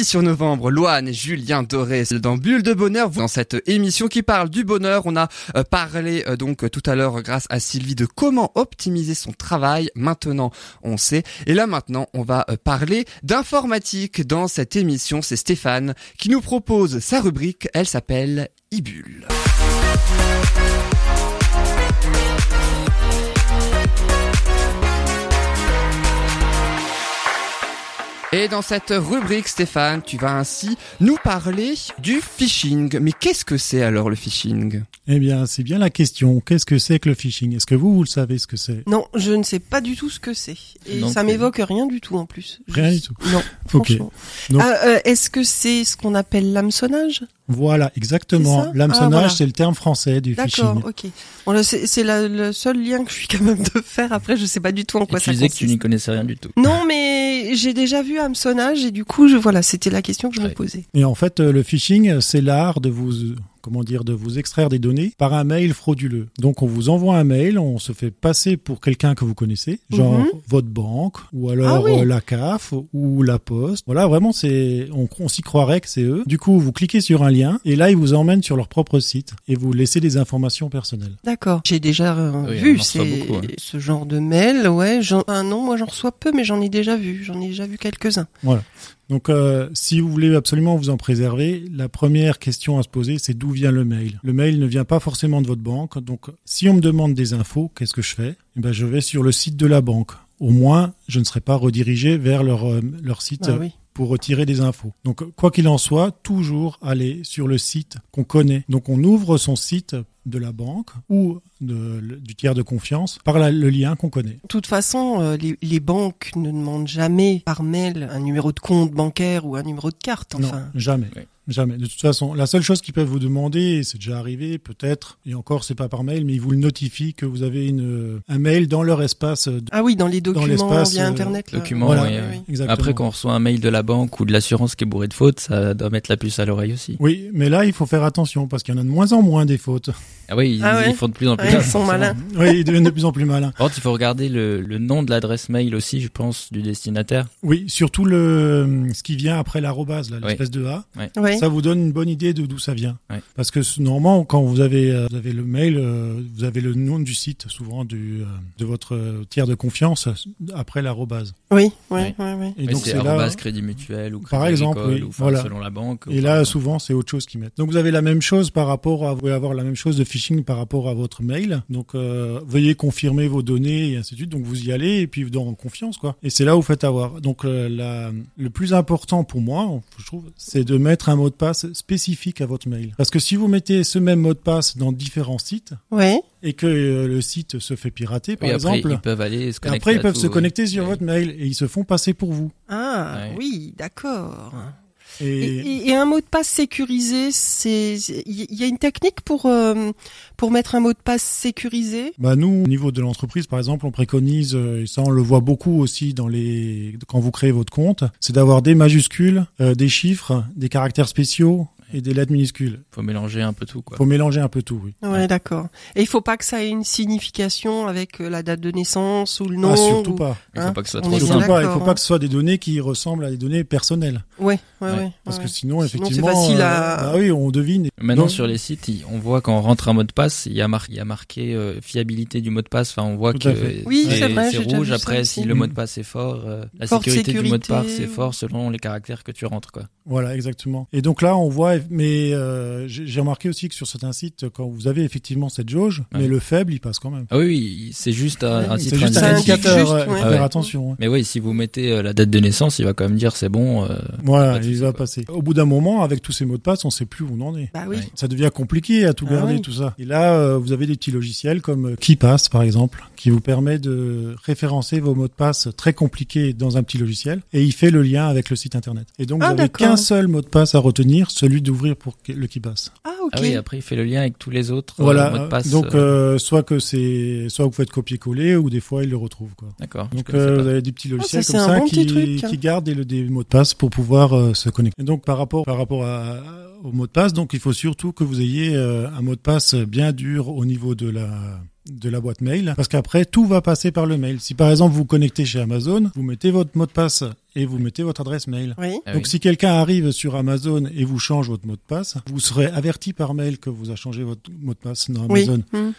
Sur novembre, Loane et Julien Doré dans Bulle de Bonheur. Dans cette émission qui parle du bonheur, on a euh, parlé euh, donc tout à l'heure grâce à Sylvie de comment optimiser son travail. Maintenant, on sait. Et là maintenant, on va parler d'informatique dans cette émission. C'est Stéphane qui nous propose sa rubrique. Elle s'appelle Ibule. Et dans cette rubrique, Stéphane, tu vas ainsi nous parler du phishing. Mais qu'est-ce que c'est alors le phishing? Eh bien, c'est bien la question. Qu'est-ce que c'est que le phishing? Est-ce que vous, vous le savez ce que c'est? Non, je ne sais pas du tout ce que c'est. Et Non ça m'évoque rien du tout en plus. Je- Rien du tout. Non, Ok. franchement. Donc- Ah, euh, Est-ce que c'est ce qu'on appelle l'hameçonnage? Voilà, exactement. L'hameçonnage, Ah, voilà. c'est le terme français du D'accord, phishing. ok. Bon, là, c'est le seul lien que je suis capable de faire. Après, je sais pas du tout en Et quoi tu ça disais que tu n'y connaissais rien du tout. Non, mais j'ai déjà vu hameçonnage et du coup, je, voilà, c'était la question que je me posais. Et en fait, euh, le phishing, c'est l'art de vous, comment dire, de vous extraire des données par un mail frauduleux. Donc, on vous envoie un mail, on se fait passer pour quelqu'un que vous connaissez, genre Mhm. votre banque, ou alors Ah oui. euh, la CAF, ou la Poste. Voilà, vraiment, c'est, on, on s'y croirait que c'est eux. Du coup, vous cliquez sur un lien, et là, ils vous emmènent sur leur propre site, et vous laissez des informations personnelles. D'accord. J'ai déjà euh, Oui, vu beaucoup, hein. ce genre de mail. Ouais, j'en- ah non, moi j'en reçois peu, mais j'en ai déjà vu. J'en ai déjà vu quelques-uns. Donc, euh, si vous voulez absolument vous en préserver, la première question à se poser, c'est d'où vient le mail? Le mail ne vient pas forcément de votre banque. Donc, si on me demande des infos, qu'est-ce que je fais? Eh ben, je vais sur le site de la banque. Au moins, je ne serai pas redirigé vers leur, euh, leur site Ah euh, oui. pour retirer des infos. Donc, quoi qu'il en soit, toujours aller sur le site qu'on connaît. Donc, on ouvre son site de la banque ou de- le- du tiers de confiance par la- le lien qu'on connaît. De toute façon, euh, les, les banques ne demandent jamais par mail un numéro de compte bancaire ou un numéro de carte. Enfin, Non, jamais. Ouais. Jamais. De toute façon, la seule chose qu'ils peuvent vous demander, et c'est déjà arrivé peut-être, et encore c'est pas par mail, mais ils vous le notifient que vous avez une, euh, un mail dans leur espace. de- ah oui, dans les documents l'espace, via euh, Internet. là. documents, Voilà. oui, Oui, oui. oui. Exactement. Après, quand on reçoit un mail de la banque ou de l'assurance qui est bourré de fautes, ça doit mettre la puce à l'oreille aussi. Oui, mais là il faut faire attention parce qu'il y en a de moins en moins des fautes. Ah oui, ils, Ah ouais. ils font de plus en plus. Ouais, ils sont malins. Oui, ils deviennent de plus en plus malins. Par contre, il faut regarder le, le nom de l'adresse mail aussi, je pense, du destinataire. Oui, surtout le ce qui vient après l'arrobase, Oui. l'espèce de A. Ouais. Ça vous donne une bonne idée de d'où ça vient. Ouais. Parce que normalement, quand vous avez, euh, vous avez le mail, euh, vous avez le nom du site, souvent du, euh, de votre tiers de confiance, après l'arrobase. Oui, Oui. oui, oui, oui. Et Oui, donc c'est arrobase crédit mutuel ou crédit Par exemple, agricole, oui, ou enfin, voilà. selon la banque. Et là, souvent, c'est autre chose qu'ils mettent. Donc, vous avez la même chose par rapport à, vous pouvez avoir la même chose de phishing par rapport à votre mail. Donc, euh, veuillez confirmer vos données et ainsi de suite. Donc, vous y allez et puis dans confiance, quoi. Et c'est là où vous faites avoir. Donc, euh, la, le plus important pour moi, je trouve, c'est de mettre un mot de passe spécifique à votre mail. Parce que si vous mettez ce même mot de passe dans différents sites Ouais. et que euh, le site se fait pirater, par oui, après, exemple, ils peuvent aller se et connecter. après, ils peuvent tout, se oui. connecter sur Oui. votre mail et ils se font passer pour vous. Ah oui, d'accord. Et, Et, et- un mot de passe sécurisé, c'est il y a une technique pour euh, pour mettre un mot de passe sécurisé? Bah nous, au niveau de l'entreprise, par exemple, on préconise, euh, et ça on le voit beaucoup aussi dans les quand vous créez votre compte, c'est d'avoir des majuscules, euh, des chiffres, des caractères spéciaux et des lettres minuscules. Faut mélanger un peu tout, quoi. Faut mélanger un peu tout, oui. Ouais, d'accord. Et il faut pas que ça ait une signification avec euh, la date de naissance ou le nom. ah surtout ou- pas. Il faut hein, pas que ce soit trop Surtout pas. Il faut pas hein. que ce soit des données qui ressemblent à des données personnelles, Ouais, ouais, Ouais. ouais. parce ouais. que sinon, Sinon, effectivement, c'est facile euh, à- bah oui, on devine. Maintenant, Donc- sur les sites, on voit quand on rentre un mot de passe, il y a, mar- il y a marqué euh, fiabilité du mot de passe. Enfin, on voit Tout que. Oui, c'est rouge. ça Après, si le mot de passe est fort, euh, la sécurité, du mot de passe est fort selon les caractères que tu rentres, quoi. Voilà, exactement. Et donc là, on voit, mais euh, j'ai remarqué aussi que sur certains sites, quand vous avez effectivement cette jauge, Ouais. mais le faible, il passe quand même. Ah oui, oui, c'est juste un, un titre C'est juste un indicateur, Juste, ouais, Ah faire ouais. attention. Mais oui, si vous mettez euh, la date de naissance, il va quand même dire c'est bon. euh, Voilà, Pas de il va quoi. passer. Au bout d'un moment, avec tous ces mots de passe, on sait plus où on en est. Bah oui. Ça devient compliqué à tout Ah garder, oui. tout ça. Et là, euh, vous avez des petits logiciels comme KeePass, par exemple, qui vous permet de référencer vos mots de passe très compliqués dans un petit logiciel, et il fait le lien avec le site internet. Et donc, Ah, vous avez d'accord. qu'un seul mot de passe à retenir, celui d'ouvrir pour que- le KeePass. Ah ok. Ah oui, après il fait le lien avec tous les autres euh, Voilà. mots de passe. donc, euh, euh, soit que c'est, soit vous faites copier-coller, ou des fois il le retrouve, quoi. D'accord. Donc euh, vous avez des petits logiciels Ah, ça, comme ça bon qui, truc, hein. qui gardent des, des mots de passe pour pouvoir euh, se connecter. Et donc par rapport par rapport à, au mot de passe, donc il faut surtout que vous ayez euh, un mot de passe bien dur au niveau de la de la boîte mail, parce qu'après tout va passer par le mail. Si par exemple vous vous connectez chez Amazon, vous mettez votre mot de passe et vous mettez votre adresse mail. Oui. Ah Donc oui. si quelqu'un arrive sur Amazon et vous change votre mot de passe, vous serez averti par mail que vous a changé votre mot de passe dans Oui. Amazon. Mm.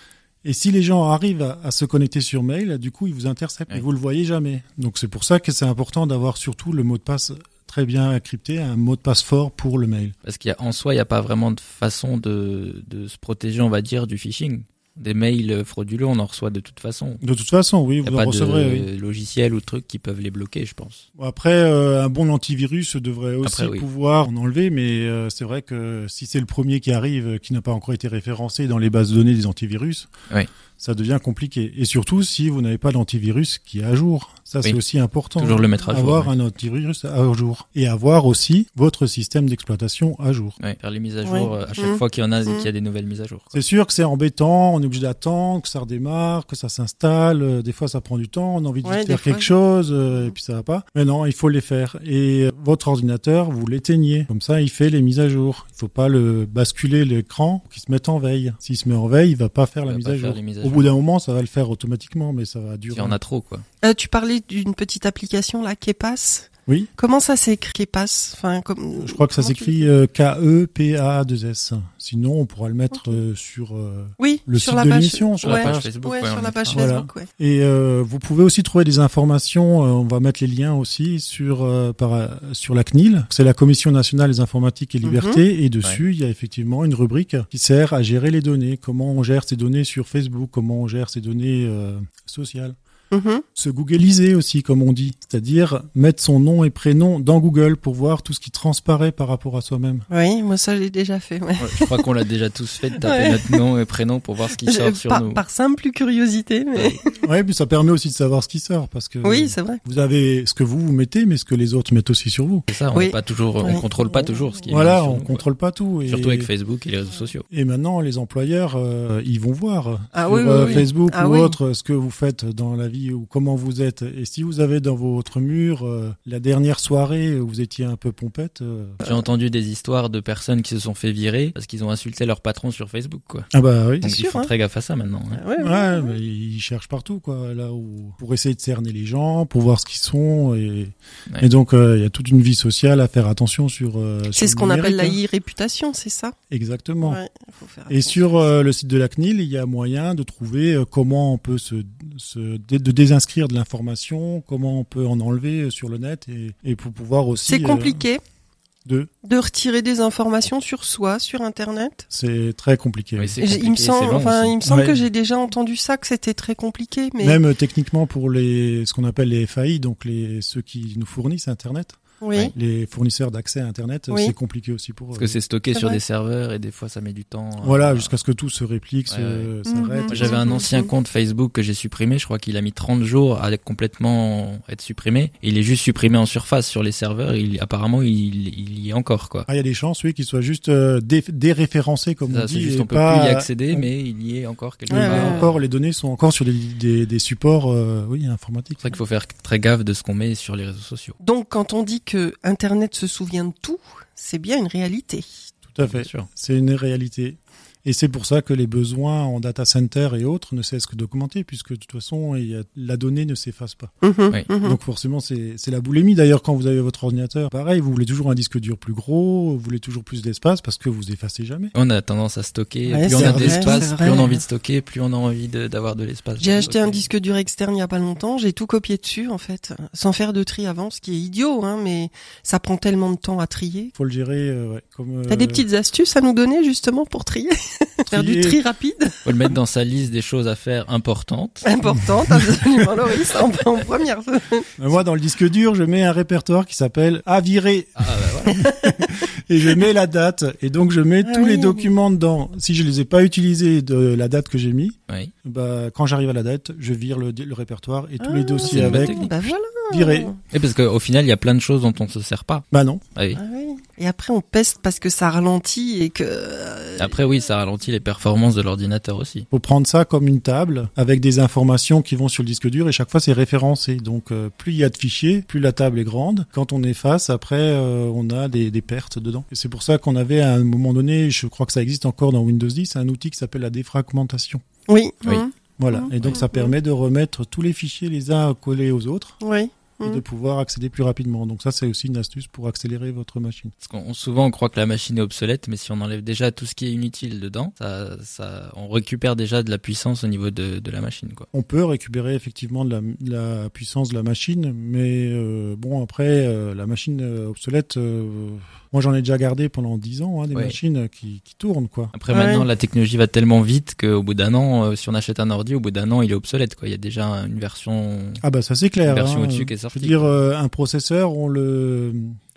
Et si les gens arrivent à, à se connecter sur mail, du coup ils vous interceptent Oui. et vous le voyez jamais. Donc c'est pour ça que c'est important d'avoir surtout le mot de passe très bien encrypté, un mot de passe fort pour le mail. Parce qu'en soi, il n'y a pas vraiment de façon de, de se protéger, on va dire, du phishing. Des mails frauduleux, on en reçoit de toute façon. De toute façon, oui, Il n'y vous a en pas recevrez. oui. de logiciel ou trucs qui peuvent les bloquer, je pense. Après, euh, un bon antivirus devrait aussi Après, oui. pouvoir en enlever, mais euh, c'est vrai que si c'est le premier qui arrive, euh, qui n'a pas encore été référencé dans les bases de données des antivirus, Oui. ça devient compliqué. Et surtout, si vous n'avez pas d'antivirus qui est à jour, ça c'est Oui. aussi important. Toujours le mettre à jour, Avoir oui. un antivirus à jour et avoir aussi votre système d'exploitation à jour. Ouais, faire les mises à jour euh, à chaque Mmh. fois qu'il y en a, Mmh. qu'il y a des nouvelles mises à jour. quoi. C'est sûr que c'est embêtant, on est obligé d'attendre, que ça redémarre, que ça s'installe. euh, Des fois, ça prend du temps, on a envie de faire fois. quelque chose, euh, et puis ça va pas. Mais non, il faut les faire. Et euh, votre ordinateur, vous l'éteignez. Comme ça, il fait les mises à jour. Il faut pas le basculer l'écran qui se mette en veille. S'il se met en veille, il va pas faire Il la mise à jour. Au bout d'un moment, ça va le faire automatiquement, mais ça va durer. S'il y en a trop, quoi. Euh, tu parlais d'une petite application là, Kepas. Oui. Comment ça s'écrit Kepas? Enfin, comme. Je crois que ça comment tu- s'écrit euh, K-E-P-A-2-S. Sinon, on pourra le mettre euh, sur euh, Oui, le sur site la de l'émission, sur la ouais, page Facebook, Ouais, ouais, sur on la page. Facebook, ouais. Et euh, vous pouvez aussi trouver des informations. euh, on va mettre les liens aussi sur euh, par, sur la CNIL. C'est la Commission nationale des informatiques et libertés. Et dessus, il y a effectivement une rubrique qui sert à gérer les données. Comment on gère ces données sur Facebook? Comment on gère ces données euh, sociales? Mhm. Se googliser aussi, comme on dit, c'est-à-dire mettre son nom et prénom dans Google pour voir tout ce qui transparaît par rapport à soi-même. Oui, moi ça j'ai déjà fait. Ouais. Ouais, je crois qu'on l'a déjà tous fait de taper Ouais. notre nom et prénom pour voir ce qui sort Je- sur par, nous. par simple curiosité, mais Ouais, puis ça permet aussi de savoir ce qui sort parce que oui, c'est vrai. vous avez ce que vous vous mettez, mais ce que les autres mettent aussi sur vous. C'est ça, on Oui. n'est pas toujours, on Oui. contrôle pas toujours ce qui est Voilà, on nous, quoi. contrôle pas tout. Et, Surtout avec Facebook et les réseaux sociaux. et maintenant, les employeurs, euh, ils vont voir Ah sur oui, oui, euh, oui. Facebook Ah ou oui. autre ce que vous faites dans la vie ou comment vous êtes. Et si vous avez dans votre mur euh, la dernière soirée où vous étiez un peu pompette, euh, J'ai entendu des histoires de personnes qui se sont fait virer parce qu'ils ont insulté leur patron sur Facebook, quoi. ah bah oui. Donc ils sûr, font hein. très gaffe à ça maintenant. hein. Ouais, ouais. Ouais, mais ils cherchent partout, quoi, là où pour essayer de cerner les gens, pour voir ce qu'ils sont, et, Ouais. et donc euh, il y a toute une vie sociale à faire attention sur. euh, C'est ce qu'on appelle la e-réputation, c'est ça? Hein. Exactement. Ouais, faut faire Et sur euh, le site de la CNIL, il y a moyen de trouver comment on peut se, se dé- de désinscrire de l'information, comment on peut en enlever euh, sur le net et, et pour pouvoir aussi. C'est euh, compliqué de, de retirer des informations sur soi, sur Internet. c'est très compliqué. Oui, il me semble, enfin, il me semble Ouais. que j'ai déjà entendu ça, que c'était très compliqué, mais Même euh, techniquement pour les ce qu'on appelle les FAI, donc les ceux qui nous fournissent Internet, oui. Les fournisseurs d'accès à Internet, euh, Oui. c'est compliqué aussi pour. Parce que c'est stocké C'est sur vrai. des serveurs et des fois ça met du temps. à- Voilà, jusqu'à ce que tout se réplique, Ouais, se- ouais. s'arrête. Mhm. J'avais un Mhm. ancien compte Facebook que j'ai supprimé, je crois qu'il a mis 30 jours à complètement être supprimé. Il est juste supprimé en surface sur les serveurs, il, apparemment il, il y est encore quoi. Ah, il y a des chances, oui, qu'il soit juste euh, dé- déréférencé, comme Ça, on c'est dit. juste et on peut pas- plus y accéder, on- mais il y est encore quelque Ouais, part. encore, les données sont encore sur des, des, des supports, euh, oui, informatiques. C'est vrai qu'il faut faire très gaffe de ce qu'on met sur les réseaux sociaux. Donc, quand on dit que Internet se souvient de tout, c'est bien une réalité. Tout à fait. sûr. C'est une réalité. Et c'est pour ça que les besoins en data center et autres ne cessent que d'augmenter, puisque de toute façon, il y a- la donnée ne s'efface pas. Mhm, Oui. mhm. Donc forcément, c'est c'est la boulimie. D'ailleurs, quand vous avez votre ordinateur, pareil, vous voulez toujours un disque dur plus gros, vous voulez toujours plus d'espace, parce que vous effacez jamais. On a tendance à stocker. Ouais, plus on a d'espace, plus on a envie de stocker, plus on a envie d'avoir de, l'espace. J'ai acheté un disque dur externe il y a pas longtemps, j'ai tout copié dessus en fait, sans faire de tri avant, ce qui est idiot, hein, mais ça prend tellement de temps à trier. Faut le gérer, euh, ouais, comme. T'as des petites astuces à nous donner justement pour trier, faire du tri rapide, Faut le mettre dans sa liste des choses à faire importantes. importante absolument Loris, en, en première. Moi, dans le disque dur, je mets un répertoire qui s'appelle à virer. Ah bah voilà. et je mets la date et donc je mets Ah tous les oui. documents dedans. Si je les ai pas utilisés de la date que j'ai mis, Oui. bah quand j'arrive à la date, je vire le, le répertoire et tous Ah, les c'est dossiers avec. Bah voilà. virés. Et parce qu'au final, il y a plein de choses dont on se sert pas. Bah non. Ah oui. Et après on peste parce que ça ralentit et que. euh, Après, oui, ça ralentit les performances de l'ordinateur aussi. Faut prendre ça comme une table avec des informations qui vont sur le disque dur et chaque fois c'est référencé. Donc euh, plus il y a de fichiers, plus la table est grande. Quand on efface, après euh, on a des, des pertes dedans. Et c'est pour ça qu'on avait à un moment donné, je crois que ça existe encore dans Windows 10, un outil qui s'appelle la défragmentation. Oui. Oui. hum. Voilà. Mhm. Et donc, ça Mhm. permet de remettre tous les fichiers les uns collés aux autres Oui. Et de pouvoir accéder plus rapidement. Donc ça, c'est aussi une astuce pour accélérer votre machine. Parce qu'on souvent on croit que la machine est obsolète, mais si on enlève déjà tout ce qui est inutile dedans, ça, ça, on récupère déjà de la puissance au niveau de, de la machine, quoi. On peut récupérer effectivement de la, de la puissance de la machine, mais euh, bon après euh, la machine euh, obsolète, euh, moi j'en ai déjà gardé pendant 10 ans hein, des Ouais. machines qui, qui tournent quoi. Après Ouais. maintenant la technologie va tellement vite qu'au bout d'un an, euh, si on achète un ordi, au bout d'un an il est obsolète, quoi. Il y a déjà une version. Ah bah ça c'est clair. Une version hein. au-dessus qui est Je sortie, veux dire euh, un processeur, on le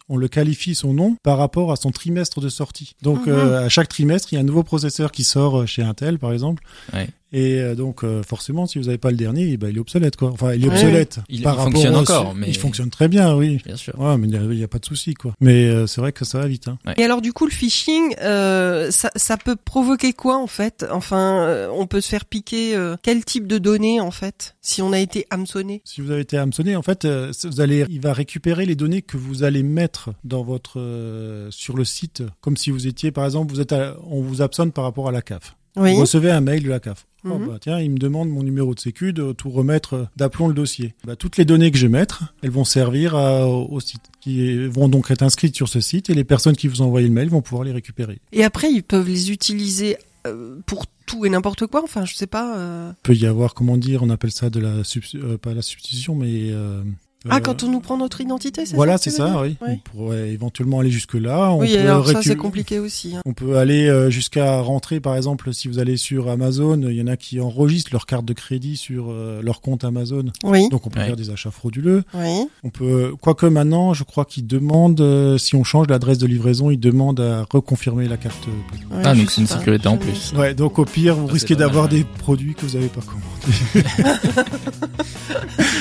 on le qualifie son nom par rapport à son trimestre de sortie. Donc Mhm. euh, à chaque trimestre, il y a un nouveau processeur qui sort chez Intel par exemple. Ouais. Et euh, donc euh, forcément, si vous n'avez pas le dernier, ben, il est obsolète quoi. Enfin, il est obsolète. Il- par il rapport fonctionne encore, mais- il fonctionne très bien, oui. Bien sûr. Ouais, mais il y a- pas de souci quoi. Mais euh, c'est vrai que ça va vite. Hein. Et alors du coup, le phishing, euh, ça, ça peut provoquer quoi en fait? Enfin, euh, on peut se faire piquer euh, quel type de données en fait si on a été hameçonné? Si vous avez été hameçonné, en fait, euh, vous allez, il va récupérer les données que vous allez mettre dans votre euh, sur le site, comme si vous étiez, par exemple, vous êtes, à- on vous absonne par rapport à la CAF. Oui. Vous recevez un mail de la CAF. Oh, Mhm. bah, tiens, il me demande mon numéro de sécu, de tout remettre, euh, d'aplomb le dossier. Bah, toutes les données que je vais mettre, elles vont servir à- au, site, qui vont donc être inscrites sur ce site, et les personnes qui vous ont envoyé le mail vont pouvoir les récupérer. Et après, ils peuvent les utiliser euh, pour tout et n'importe quoi? Enfin, je sais pas. euh. Il peut y avoir, comment dire, on appelle ça de la, subs- euh, pas la substitution, mais euh, Ah, euh, quand on nous prend notre identité, c'est Voilà, ça que c'est ça, oui. Ouais. On pourrait éventuellement aller jusque-là. Oui, peut alors ça c'est compliqué aussi. hein. On peut aller euh, jusqu'à rentrer, par exemple, si vous allez sur Amazon, il y en a qui enregistrent leur carte de crédit sur euh, leur compte Amazon. Oui, Donc on peut Ouais. faire des achats frauduleux. oui. On peut, quoique maintenant, je crois qu'ils demandent, si on change l'adresse de livraison, ils demandent à reconfirmer la carte. Ouais, Ah, donc c'est une sécurité en plus. Ouais, donc au pire, vous Ça, c'est risquez d'avoir ouais. des produits que vous n'avez pas commandés.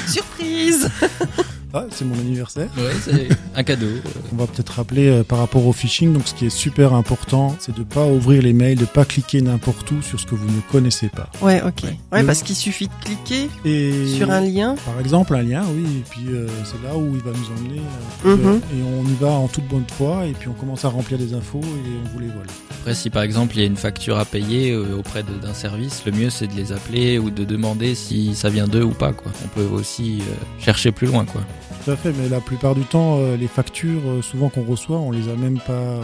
Surprise Ah, c'est mon anniversaire. Ouais, c'est un cadeau. On va peut-être rappeler euh, par rapport au phishing. Donc, ce qui est super important, c'est de pas ouvrir les mails, de pas cliquer n'importe où sur ce que vous ne connaissez pas. Ouais, ok. Ouais, parce qu'il suffit de cliquer Et sur un lien. Par exemple, un lien, oui, et puis euh, c'est là où il va nous emmener. euh, Mhm. Et on y va en toute bonne foi, et puis on commence à remplir des infos et on vous les vole. Après, si par exemple il y a une facture à payer euh, auprès d'un service, le mieux c'est de les appeler ou de demander si ça vient d'eux ou pas. Quoi. On peut aussi euh, chercher plus loin. Quoi. Tout à fait, mais la plupart du temps, euh, les factures, euh, souvent qu'on reçoit, on les a même pas.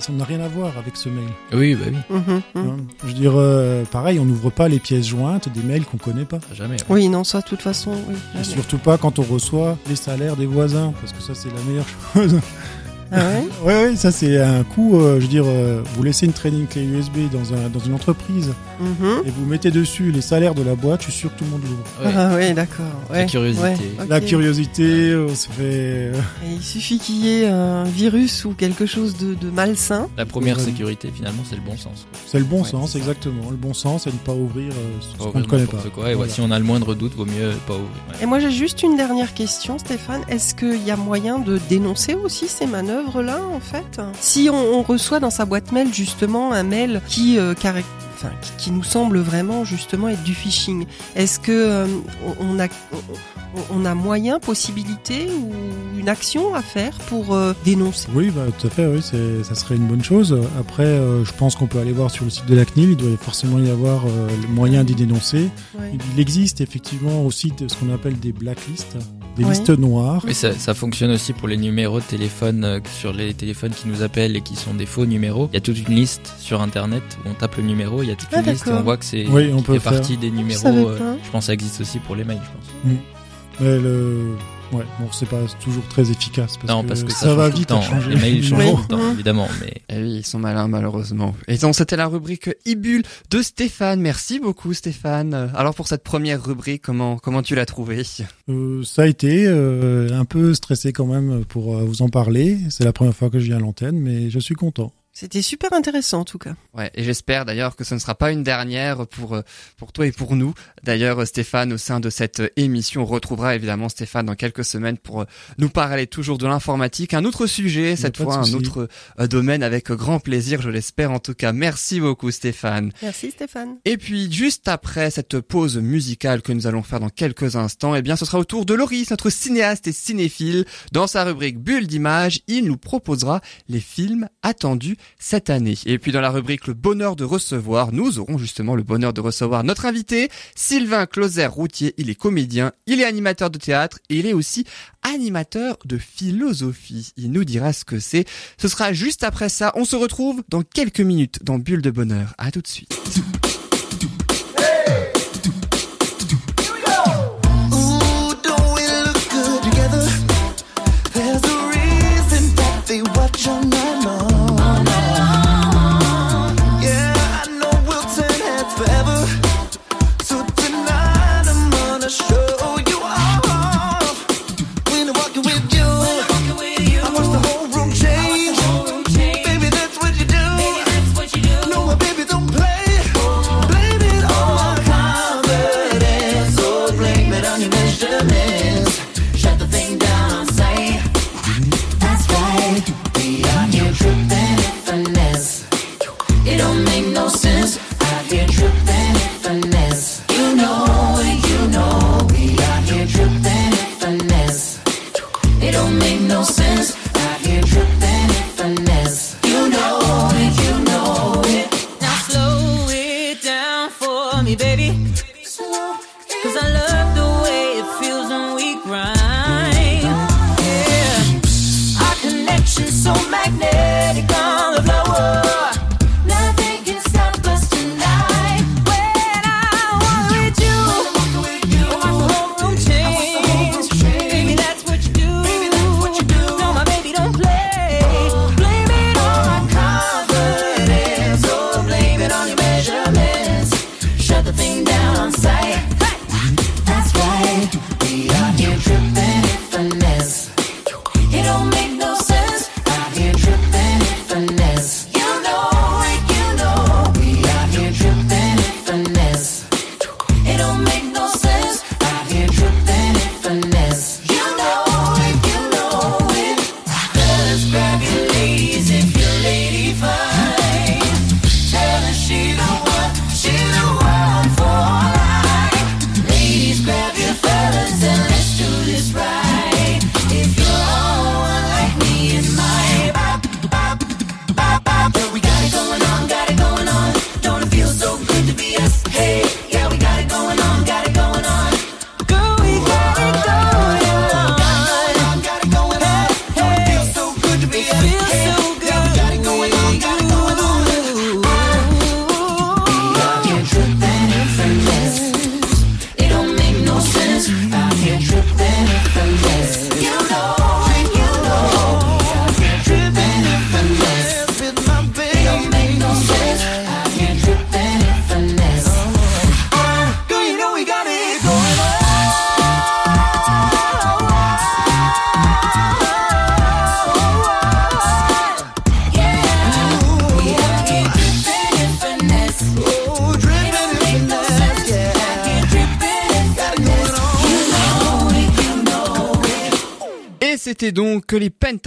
Ça n'a rien à voir avec ce mail. Oui, bah oui, Mhm, mhm. hein. Je veux dire, euh, pareil, on n'ouvre pas les pièces jointes des mails qu'on connaît pas. jamais. ouais. Oui, non, ça, de toute façon, oui. Et jamais. surtout pas quand on reçoit les salaires des voisins, parce que ça c'est la meilleure chose. Ah ouais Ouais, ouais, ça c'est un coup. euh, je veux dire, euh, vous laissez une training clé USB dans, un, dans une entreprise Mhm. et vous mettez dessus les salaires de la boîte, je suis sûr que tout le monde l'ouvre. Ouais. Ah ouais, d'accord. La curiosité. La curiosité, on se fait. euh, Et il suffit qu'il y ait un virus ou quelque chose de, de malsain. La première sécurité finalement c'est le bon sens. quoi. C'est le bon Ouais, sens, ça. exactement. Le bon sens, c'est de ne pas ouvrir euh, ce qu'on ne connaît pas. Quoi. Et ouais, Voilà. si on a le moindre doute, vaut mieux pas ouvrir. ouais. Et moi, j'ai juste une dernière question, Stéphane. Est-ce qu'il y a moyen de dénoncer aussi ces manœuvres-là, en fait Si on, on reçoit dans sa boîte mail, justement, un mail qui, euh, enfin, qui, nous semble vraiment, justement, être du phishing, est-ce que euh, on, a... on- a moyen, possibilité ou une action à faire pour euh, dénoncer? Oui, bah, tout à fait, oui, ça serait une bonne chose. Après, euh, je pense qu'on peut aller voir sur le site de la CNIL, il doit forcément y avoir le moyen d'y dénoncer. Ouais. Il existe effectivement aussi de ce qu'on appelle des blacklists, des listes noires. Mais ça, ça fonctionne aussi pour les numéros de téléphone euh, sur les téléphones qui nous appellent et qui sont des faux numéros. Il y a toute une liste sur internet où on tape le numéro, il y a toute Ah, une liste et on voit que c'est Oui, on qui peut fait faire. partie des numéros. euh, je pense que ça existe aussi pour les mails, je pense. Mais le, ouais, bon, c'est pas toujours très efficace parce non, que parce que ça, va vite à temps. changer. Les mails changent Oui. tout le temps, évidemment. Mais Eh oui, ils sont malins malheureusement. Et donc c'était la rubrique Ibule de Stéphane. Merci beaucoup Stéphane. Alors pour cette première rubrique, comment comment tu l'as trouvée Euh, ça a été euh, un peu stressé quand même pour euh, vous en parler. C'est la première fois que je viens à l'antenne, mais je suis content. C'était super intéressant, en tout cas. Ouais, et j'espère d'ailleurs que ce ne sera pas une dernière pour euh, pour toi et pour nous. D'ailleurs, Stéphane, au sein de cette émission, on retrouvera évidemment Stéphane dans quelques semaines pour euh, nous parler toujours de l'informatique, un autre sujet cette fois, un autre euh, domaine avec grand plaisir, je l'espère en tout cas. Merci beaucoup Stéphane. Merci, Stéphane. Et puis juste après cette pause musicale que nous allons faire dans quelques instants, eh bien ce sera au tour de Loris, notre cinéaste et cinéphile. Dans sa rubrique Bulle d'image, il nous proposera les films attendus cette année. Et puis dans la rubrique le bonheur de recevoir, nous aurons justement le bonheur de recevoir notre invité, Sylvain Closer-Routier. Il est comédien, il est animateur de théâtre et il est aussi animateur de philosophie. Il nous dira ce que c'est. Ce sera juste après ça. On se retrouve dans quelques minutes dans Bulle de bonheur. À tout de suite.